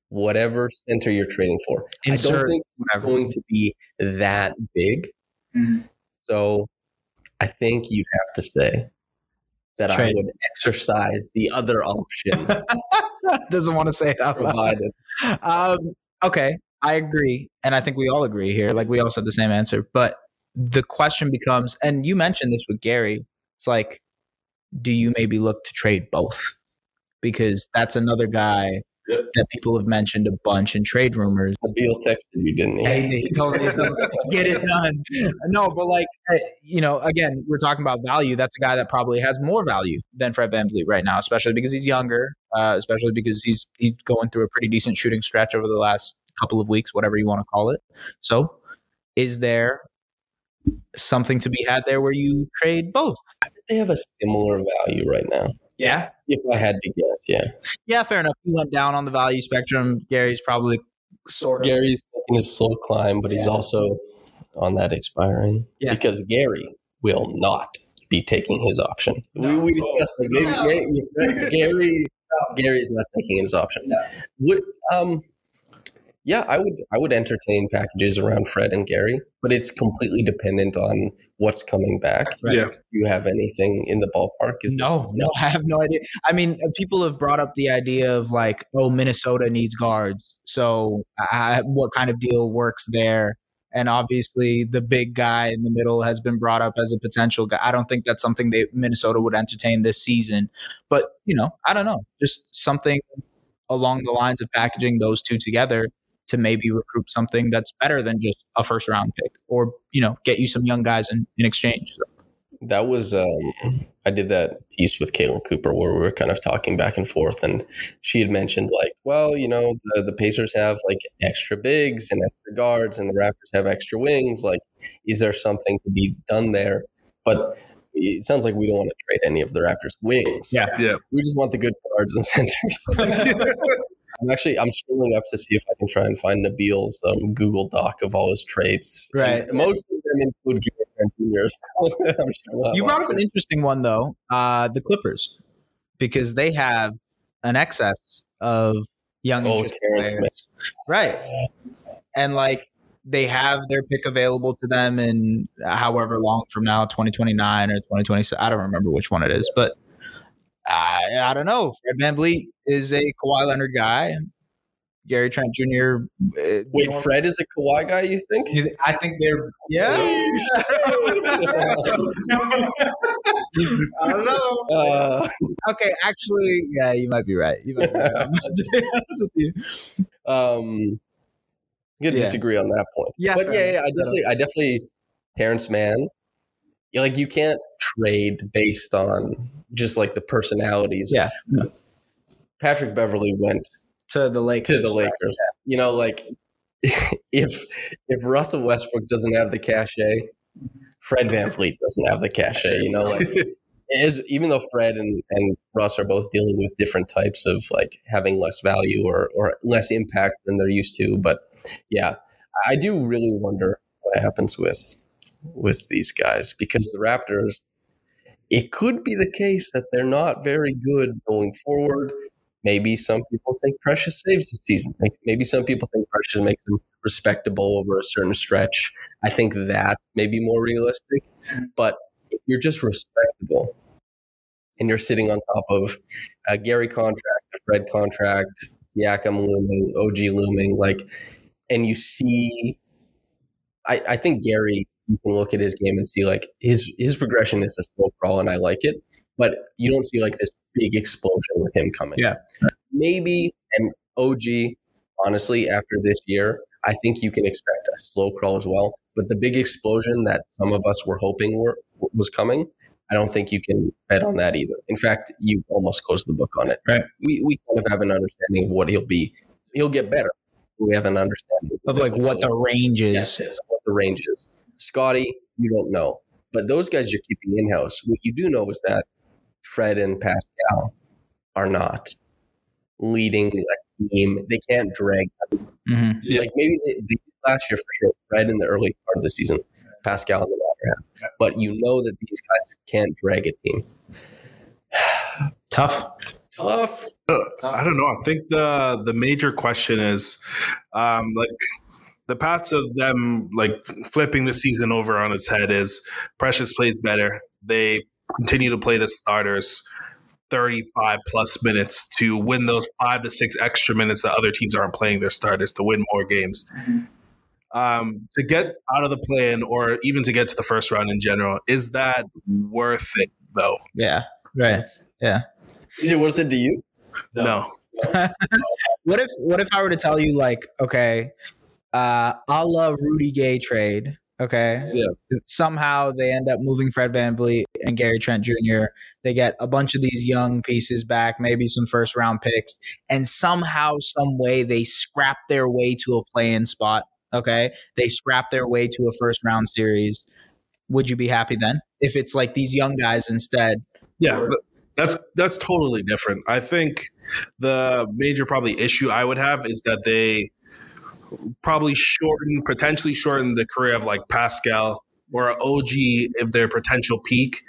[SPEAKER 1] whatever center you're trading for, I don't think it's going to be that big.
[SPEAKER 3] Mhm.
[SPEAKER 1] So I think you'd have to say that I would exercise the other option.
[SPEAKER 3] Doesn't want to say it out loud. um, okay, I agree, and I think we all agree here. Like we all said the same answer, but the question becomes, and you mentioned this with Gary. It's like, do you maybe look to trade both? Because that's another guy
[SPEAKER 2] Yep.
[SPEAKER 3] that people have mentioned a bunch in trade rumors.
[SPEAKER 1] Beal texted you, didn't he?
[SPEAKER 3] Yeah, he, he told me he told me, get it done. No, but like you know, again, we're talking about value. That's a guy that probably has more value than Fred VanVleet right now, especially because he's younger, uh, especially because he's he's going through a pretty decent shooting stretch over the last couple of weeks, whatever you want to call it. So, is there something to be had there where you trade both?
[SPEAKER 1] They have a similar value right now.
[SPEAKER 3] Yeah,
[SPEAKER 1] If I had to guess, yeah.
[SPEAKER 3] yeah, fair enough. He went down on the value spectrum. Gary's probably sort of
[SPEAKER 1] Gary's in a slow climb, but he's also on that expiring
[SPEAKER 3] Yeah.
[SPEAKER 1] because Gary will not be taking his option. We, we discussed like maybe
[SPEAKER 2] No.
[SPEAKER 1] Gary, Gary Gary's not taking his option. Would um yeah, I would I would entertain packages around Fred and Gary, but it's completely dependent on what's coming back.
[SPEAKER 3] Right.
[SPEAKER 2] Yeah.
[SPEAKER 1] Do you have anything in the ballpark? Is
[SPEAKER 3] No, no, I have no idea. I mean, uh, people have brought up the idea of like, oh, Minnesota needs guards. So, I, what kind of deal works there? And obviously, the big guy in the middle has been brought up as a potential guy. I don't think that's something that Minnesota would entertain this season. But you know, I don't know, just something along the lines of packaging those two together to maybe recruit something that's better than just a first round pick, or you know, get you some young guys in, in exchange. So,
[SPEAKER 1] That was um I did that piece with Caitlin Cooper where we were kind of talking back and forth and she had mentioned like, well, you know, the, the Pacers have like extra bigs and extra guards and the Raptors have extra wings. Like, is there something to be done there? But it sounds like we don't want to trade any of the Raptors wings.
[SPEAKER 3] Yeah.
[SPEAKER 2] Yeah.
[SPEAKER 1] We just want the good guards and centers. I'm actually I'm scrolling up to see if I can try and find Nabil's um, Google Doc of all his trades.
[SPEAKER 3] Right.
[SPEAKER 1] And most of them include Gary Trent Jr. So I'm sure
[SPEAKER 3] You brought up an interesting one though, uh, the Clippers, because they have an excess of young
[SPEAKER 1] Oh,
[SPEAKER 3] interesting
[SPEAKER 1] Terrence
[SPEAKER 3] players.
[SPEAKER 1] Smith.
[SPEAKER 3] right? And like they have their pick available to them in however long from now, twenty twenty nine or twenty twenty seven. I don't remember which one it is, but I, I don't know. Fred VanVleet is a Kawhi Leonard guy. and Gary Trent Jr. uh,
[SPEAKER 1] Wait, Fred is a Kawhi guy, you think?
[SPEAKER 3] I think they're yeah. I don't know.
[SPEAKER 1] Uh,
[SPEAKER 3] Okay, actually, yeah, you might be right. You might be right. I'm not honest with you.
[SPEAKER 1] um, I'm gonna
[SPEAKER 3] Yeah.
[SPEAKER 1] disagree on that point.
[SPEAKER 3] Yeah,
[SPEAKER 1] but yeah, yeah, I definitely, I definitely, Terance Mann. Like you can't trade based on just like the personalities.
[SPEAKER 3] Yeah.
[SPEAKER 1] Patrick Beverley went
[SPEAKER 3] To the Lakers.
[SPEAKER 1] to the Lakers. You know, like if if Russell Westbrook doesn't have the cachet, Fred VanVleet doesn't have the cachet. You know, like is even though Fred and, and Russ are both dealing with different types of like having less value or, or less impact than they're used to. But yeah, I do really wonder what happens with with these guys because the Raptors, it could be the case that they're not very good going forward. Maybe some people think Precious saves the season. Maybe some people think Precious makes them respectable over a certain stretch. I think that may be more realistic. But if you're just respectable and you're sitting on top of a Gary contract, a Fred contract, Siakam looming, OG looming, like, and you see, I, I think Gary, you can look at his game and see like his his progression is a slow crawl, and I like it, but you don't see like this big explosion with him coming.
[SPEAKER 3] Yeah.
[SPEAKER 1] maybe and OG, honestly, after this year, I think you can expect a slow crawl as well. But the big explosion that some of us were hoping were was coming, I don't think you can bet on that either. In fact, you almost closed the book on it.
[SPEAKER 3] Right.
[SPEAKER 1] We we kind of have an understanding of what he'll be. He'll get better. We have an understanding
[SPEAKER 3] of like what the range is.
[SPEAKER 1] yes, yes, the range is. Scottie, you don't know. But those guys you're keeping in house. What you do know is that Fred and Pascal are not leading a team. They can't drag.
[SPEAKER 3] Mhm.
[SPEAKER 2] Yeah.
[SPEAKER 1] Like maybe they, they last year for sure. Fred in the early part of the season, Pascal in the latter half. But you know that these guys can't drag a team.
[SPEAKER 3] Tough.
[SPEAKER 1] Tough.
[SPEAKER 2] I don't know. I think the the major question is, um, like the paths of them like flipping the season over on its head is Precious plays better. They continue to play the starters 35 plus minutes to win those five to six extra minutes that other teams aren't playing their starters to win more games. Um, to get out of the play in or even to get to the first round in general, is that worth it though?
[SPEAKER 3] Yeah. Right. Yeah.
[SPEAKER 1] Is it worth it to you?
[SPEAKER 2] No.
[SPEAKER 3] What if what if I were to tell you like, okay, uh a la Rudy Gay trade, okay?
[SPEAKER 1] Yeah.
[SPEAKER 3] Somehow they end up moving Fred VanVleet and Gary Trent Jr. They get a bunch of these young pieces back, maybe some first round picks, and somehow, some way they scrap their way to a play-in spot. Okay. They scrap their way to a first round series. Would you be happy then? If it's like these young guys instead.
[SPEAKER 2] Yeah, but that's that's totally different. I think the major probably issue I would have is that they probably shorten, potentially shorten the career of like Pascal or OG if their potential peak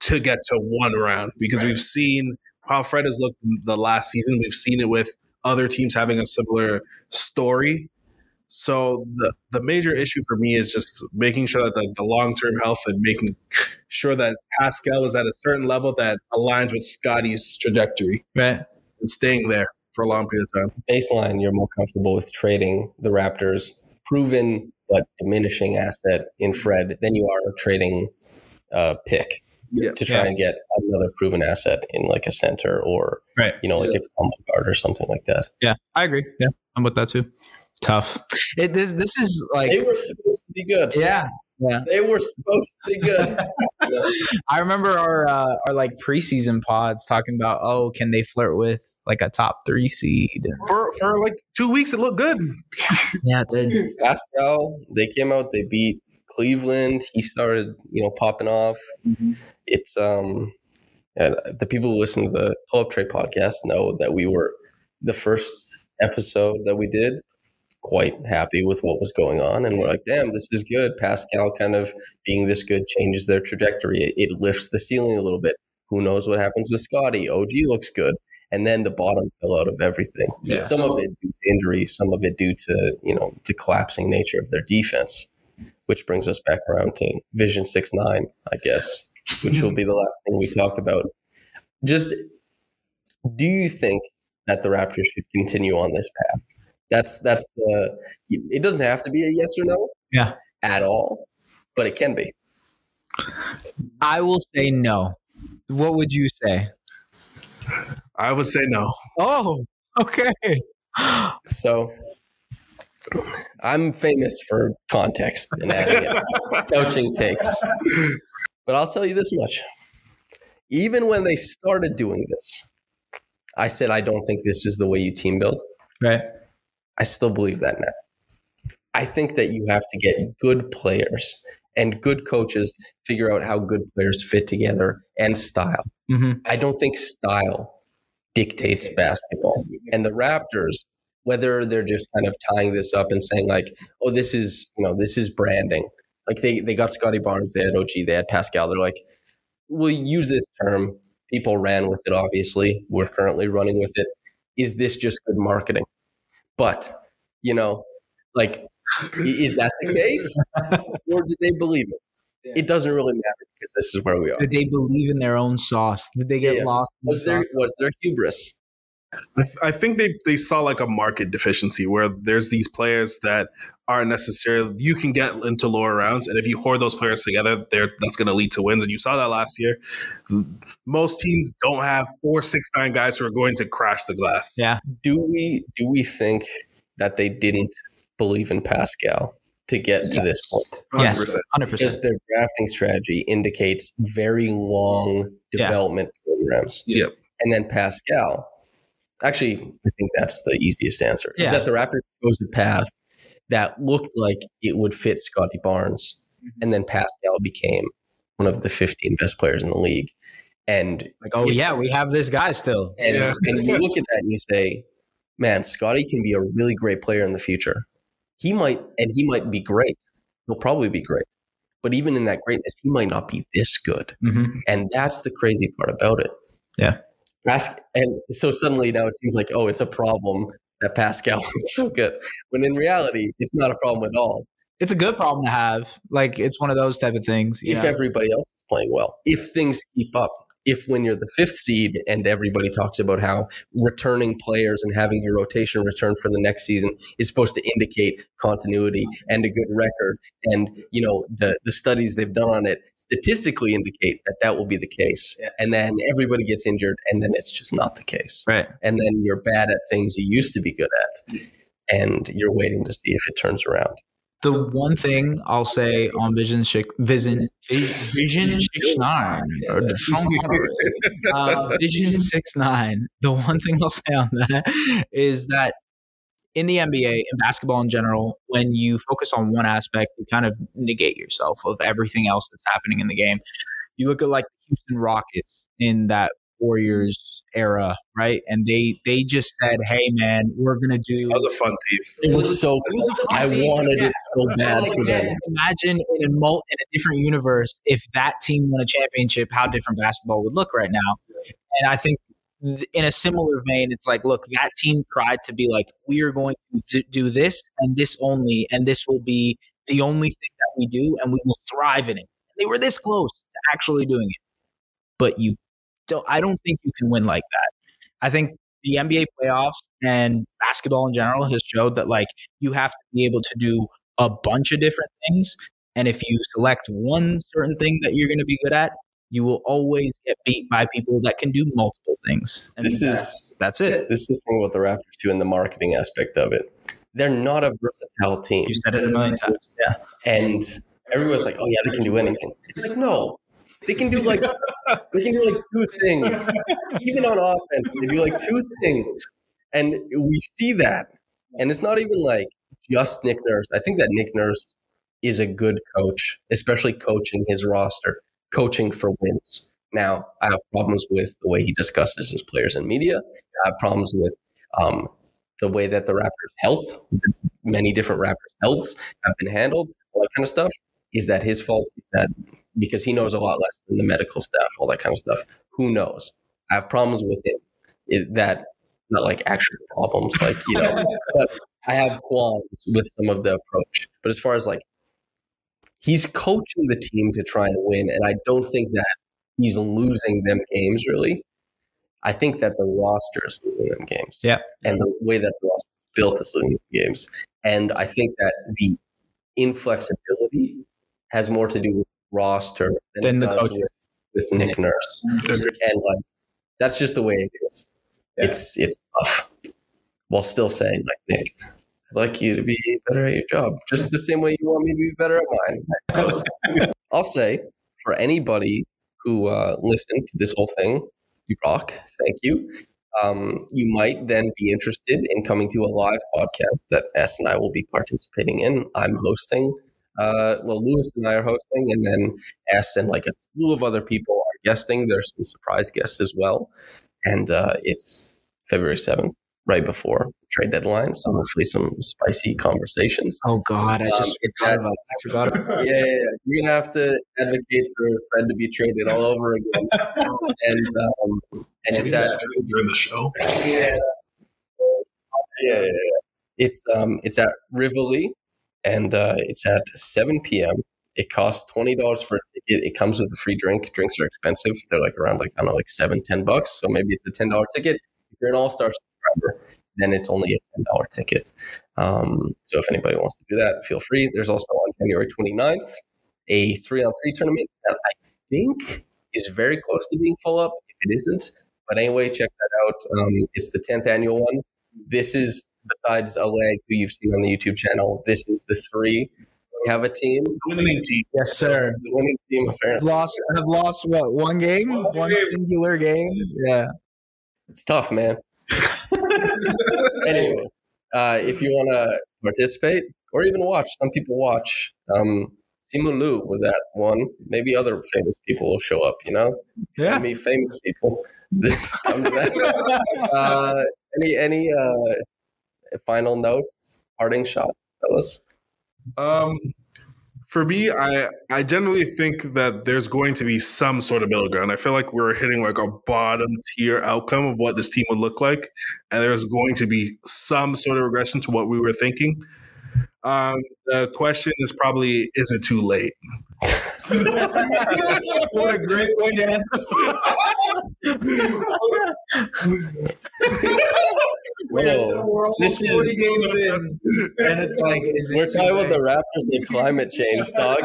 [SPEAKER 2] to get to one round because right. we've seen how Fred has looked the last season. We've seen it with other teams having a similar story. So the, the major issue for me is just making sure that the, the long term health and making sure that Pascal is at a certain level that aligns with Scottie's trajectory.
[SPEAKER 3] Right.
[SPEAKER 2] And staying there for a long period of time.
[SPEAKER 1] Baseline, you're more comfortable with trading the Raptors, proven but diminishing asset in Fred than you are trading a pick yeah. to try yeah. and get another proven asset in like a center or
[SPEAKER 3] right.
[SPEAKER 1] you know like yeah. a combo guard or something like that.
[SPEAKER 3] Yeah, I agree. Yeah, I'm with that too. Tough. It, this this is like
[SPEAKER 1] they were supposed to be good.
[SPEAKER 3] Yeah, yeah.
[SPEAKER 1] They were supposed to be good.
[SPEAKER 3] I remember our uh, our like preseason pods talking about oh can they flirt with like a top three seed
[SPEAKER 2] for for like two weeks it looked good.
[SPEAKER 3] yeah, it did.
[SPEAKER 1] Pascal, they came out, they beat Cleveland. He started you know popping off. Mm-hmm. It's um, and the people who listen to the Pull Up Trade podcast know that we were the first episode that we did quite happy with what was going on. And we're like, damn, this is good. Pascal kind of being this good changes their trajectory. It, it lifts the ceiling a little bit. Who knows what happens with Scottie? OG looks good. And then the bottom fell out of everything. Yeah. Some of it due to injury, some of it due to, you know, the collapsing nature of their defense, which brings us back around to Vision 6 9, I guess, which will be the last thing we talk about. Just do you think that the Raptors should continue on this path? That's that's the. It doesn't have to be a yes or no.
[SPEAKER 3] Yeah.
[SPEAKER 1] At all, but it can be.
[SPEAKER 3] I will say no. What would you say?
[SPEAKER 2] I would say no.
[SPEAKER 3] Oh, okay.
[SPEAKER 1] So I'm famous for context and coaching takes. But I'll tell you this much. Even when they started doing this, I said I don't think this is the way you team build.
[SPEAKER 3] Right.
[SPEAKER 1] I still believe that now. I think that you have to get good players and good coaches figure out how good players fit together and style. Mm-hmm. I don't think style dictates basketball. And the Raptors, whether they're just kind of tying this up and saying like, "Oh, this is you know this is branding," like they they got Scottie Barnes, they had OG, they had Pascal. They're like, "We'll use this term." People ran with it. Obviously, we're currently running with it. Is this just good marketing? But, you know, like, is that the case? or did they believe it? Yeah. It doesn't really matter because this is where we are.
[SPEAKER 3] Did they believe in their own sauce? Did they get yeah. lost?
[SPEAKER 1] Was there was there hubris?
[SPEAKER 2] I, th- I, think they, they saw like a market deficiency where there's these players that aren't necessarily you can get into lower rounds, and if you hoard those players together, there that's going to lead to wins. And you saw that last year. Most teams don't have four, six, nine guys who are going to crash the glass.
[SPEAKER 3] Yeah.
[SPEAKER 1] Do we do we think that they didn't believe in Pascal? to get yes. to this point.
[SPEAKER 3] 100%. Yes, 100%.
[SPEAKER 1] Because their drafting strategy indicates very long development yeah. programs.
[SPEAKER 2] Yep.
[SPEAKER 1] And then Pascal, actually, I think that's the easiest answer, yeah. is that the Raptors chose a path that looked like it would fit Scottie Barnes. Mm-hmm. And then Pascal became one of the 15 best players in the league. And
[SPEAKER 3] like, oh yeah, we have this guy still.
[SPEAKER 1] And,
[SPEAKER 3] yeah.
[SPEAKER 1] and you look at that and you say, man, Scottie can be a really great player in the future. He might, and he might be great. He'll probably be great. But even in that greatness, he might not be this good. Mm-hmm. And that's the crazy part about it.
[SPEAKER 3] Yeah.
[SPEAKER 1] Ask, and so suddenly now it seems like, oh, it's a problem that Pascal is so good. When in reality, it's not a problem at all.
[SPEAKER 3] It's a good problem to have. Like it's one of those type of things.
[SPEAKER 1] If know? everybody else is playing well, if things keep up, if when you're the fifth seed and everybody talks about how returning players and having your rotation return for the next season is supposed to indicate continuity and a good record and you know the the studies they've done on it statistically indicate that that will be the case. Yeah. and then everybody gets injured and then it's just not the case.
[SPEAKER 3] Right.
[SPEAKER 1] And then you're bad at things you used to be good at and you're waiting to see if it turns around
[SPEAKER 3] the one thing I'll say on Vision Six, Vision Vision Six Nine, uh, Vision Six Nine. The one thing I'll say on that is that in the NBA and basketball in general, when you focus on one aspect, you kind of negate yourself of everything else that's happening in the game. You look at like the Houston Rockets in that Warriors era, right? And they they just said, "Hey, man, we're gonna do."
[SPEAKER 2] That was a fun team.
[SPEAKER 1] It was so.
[SPEAKER 3] It was a
[SPEAKER 1] I
[SPEAKER 3] team.
[SPEAKER 1] wanted
[SPEAKER 3] Yeah.
[SPEAKER 1] it so bad
[SPEAKER 3] Like,
[SPEAKER 1] for them.
[SPEAKER 3] Imagine in a mul- in a different universe if that team won a championship, how different basketball would look right now. And I think th- in a similar vein, it's like, look, that team tried to be like, we are going to d- do this and this only, and this will be the only thing that we do, and we will thrive in it. They were this close to actually doing it, but you don't. I don't think you can win like that. I think the NBA playoffs and basketball in general has showed that like you have to be able to do a bunch of different things. And if you select one certain thing that you're going to be good at, you will always get beat by people that can do multiple things. And
[SPEAKER 1] This is
[SPEAKER 3] that's it.
[SPEAKER 1] this is the thing about the Raptors too, in the marketing aspect of it. They're not a versatile team,
[SPEAKER 3] You said it a million times. Yeah.
[SPEAKER 1] and everyone's like, "Oh yeah, they can do anything." It's like, no, they can do like they can do like two things. Even on offense, they do like two things, and we see that. And it's not even like just Nick Nurse. I think that Nick Nurse is a good coach, especially coaching his roster, coaching for wins. Now, I have problems with the way he discusses his players and media. I have problems with um, the way that the Raptors' health, many different Raptors' healths have been handled, all that kind of stuff. Is that his fault? Is that because he knows a lot less than the medical staff, all that kind of stuff? Who knows? I have problems with him. It, that not like actual problems, like you know, but I have qualms with some of the approach. But as far as like he's coaching the team to try and win, and I don't think that he's losing them games really. I think that the roster is losing them games.
[SPEAKER 3] Yeah.
[SPEAKER 1] And the way that the roster is built is losing them games. And I think that the inflexibility has more to do with roster than,
[SPEAKER 3] Than the
[SPEAKER 1] does
[SPEAKER 3] coaching.
[SPEAKER 1] with, with Nick Nurse. And like that's just the way it is. It's it's tough. While still saying like Nick, I'd like you to be better at your job. Just the same way you want me to be better at mine. I suppose. I'll say for anybody who uh, listened to this whole thing, you rock. Thank you. Um, you might then be interested in coming to a live podcast that S and I will be participating in. I'm hosting. Uh, well, Lewis and I are hosting, and then S and like a slew of other people are guesting. There's some surprise guests as well, and uh, it's February seventh, right before trade deadline. So hopefully, some spicy conversations.
[SPEAKER 3] Oh God, I
[SPEAKER 1] Um,
[SPEAKER 3] just
[SPEAKER 1] it's
[SPEAKER 3] forgot
[SPEAKER 1] that-
[SPEAKER 3] about. I forgot about.
[SPEAKER 1] yeah, yeah, yeah. You're gonna have to advocate for Fred to be traded all over again, and um, and it's at
[SPEAKER 2] during the show.
[SPEAKER 1] yeah, yeah, yeah, yeah. It's um, it's at Rivoli, and uh, it's at 7 p.m. It costs twenty dollars for a ticket. It comes with a free drink. Drinks are expensive. They're like around like I don't know, like seven, ten bucks. So maybe it's a ten dollar ticket. If you're an All Star subscriber, then it's only a ten dollar ticket. Um, so if anybody wants to do that, feel free. There's also on January 29th a three on three tournament that I think is very close to being full up. If it isn't, but anyway, check that out. Um, it's the 10th annual one. This is, besides Oleg, who you've seen on the YouTube channel, this is the three. We have a team.
[SPEAKER 2] Winning team.
[SPEAKER 3] Yes, sir.
[SPEAKER 1] The winning team,
[SPEAKER 3] I've
[SPEAKER 1] apparently.
[SPEAKER 3] lost. I've lost what one game,
[SPEAKER 2] One
[SPEAKER 3] one
[SPEAKER 2] game.
[SPEAKER 3] singular game. Yeah.
[SPEAKER 1] It's tough, man. anyway, uh, if you want to participate or even watch, some people watch. Um, Simu Liu was at one. Maybe other famous people will show up, you know?
[SPEAKER 3] Yeah.
[SPEAKER 1] Maybe famous people. Come to that. uh, any any uh, final notes, parting shots, fellas?
[SPEAKER 2] Um, for me, I I generally think that there's going to be some sort of middle ground. I feel like we're hitting like a bottom tier outcome of what this team would look like, and there's going to be some sort of regression to what we were thinking. Um, the question is probably, is it too late?
[SPEAKER 3] what a great way to end.
[SPEAKER 1] Whoa. This is-
[SPEAKER 3] 40 games in, and it's like, is it
[SPEAKER 1] We're
[SPEAKER 3] too
[SPEAKER 1] talking about the Raptors and climate change, dog.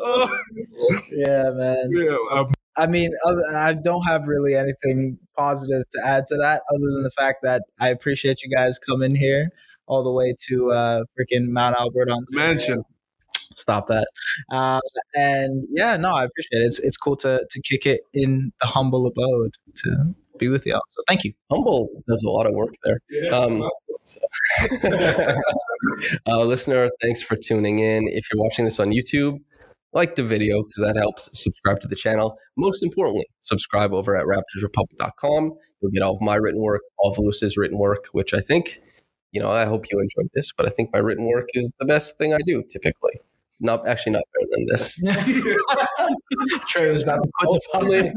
[SPEAKER 2] Oh,
[SPEAKER 3] Yeah, man.
[SPEAKER 2] yeah, um,
[SPEAKER 3] I mean, other, I don't have really anything positive to add to that, other than the fact that I appreciate you guys coming here all the way to uh, freaking Mount Albert on
[SPEAKER 2] mansion.
[SPEAKER 3] Stop that. Um, and yeah, no, I appreciate it. It's it's cool to to kick it in the humble abode to be with y'all. So thank you.
[SPEAKER 1] Humble does a lot of work there. Um, so- uh, listener, thanks for tuning in. If you're watching this on YouTube, like the video because that helps. Subscribe to the channel. Most importantly, subscribe over at raptorsrepublic.com. You'll get all of my written work, all of Lewis's written work, which I think, you know, I hope you enjoyed this, but I think my written work is the best thing I do typically. Not actually not better than this.
[SPEAKER 3] Trey was about to put the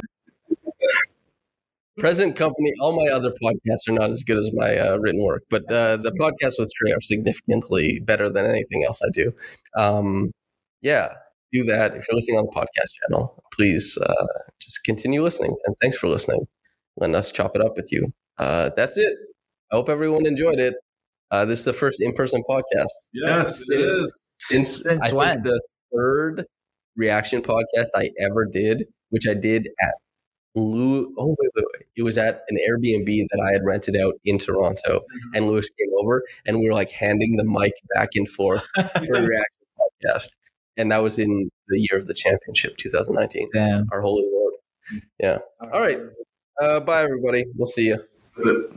[SPEAKER 1] present company, all my other podcasts are not as good as my uh, written work, but uh, the podcasts with Trey are significantly better than anything else I do. Um, yeah, do that. If you're listening on the podcast channel, please uh, just continue listening. And thanks for listening. Letting us chop it up with you. Uh, that's it. I hope everyone enjoyed it. Uh, this is the first in-person podcast
[SPEAKER 2] Yes, it is.
[SPEAKER 1] since,
[SPEAKER 3] Since when?
[SPEAKER 1] the third reaction podcast I ever did, which I did at Lou. Oh wait, wait, wait! It was at an Airbnb that I had rented out in Toronto, and Lewis came over, and we were like handing the mic back and forth for a reaction podcast, and that was in the year of the championship, 2019.
[SPEAKER 3] Damn.
[SPEAKER 1] Our holy Lord. Yeah. All right. Uh, bye, everybody. We'll see you.
[SPEAKER 2] But-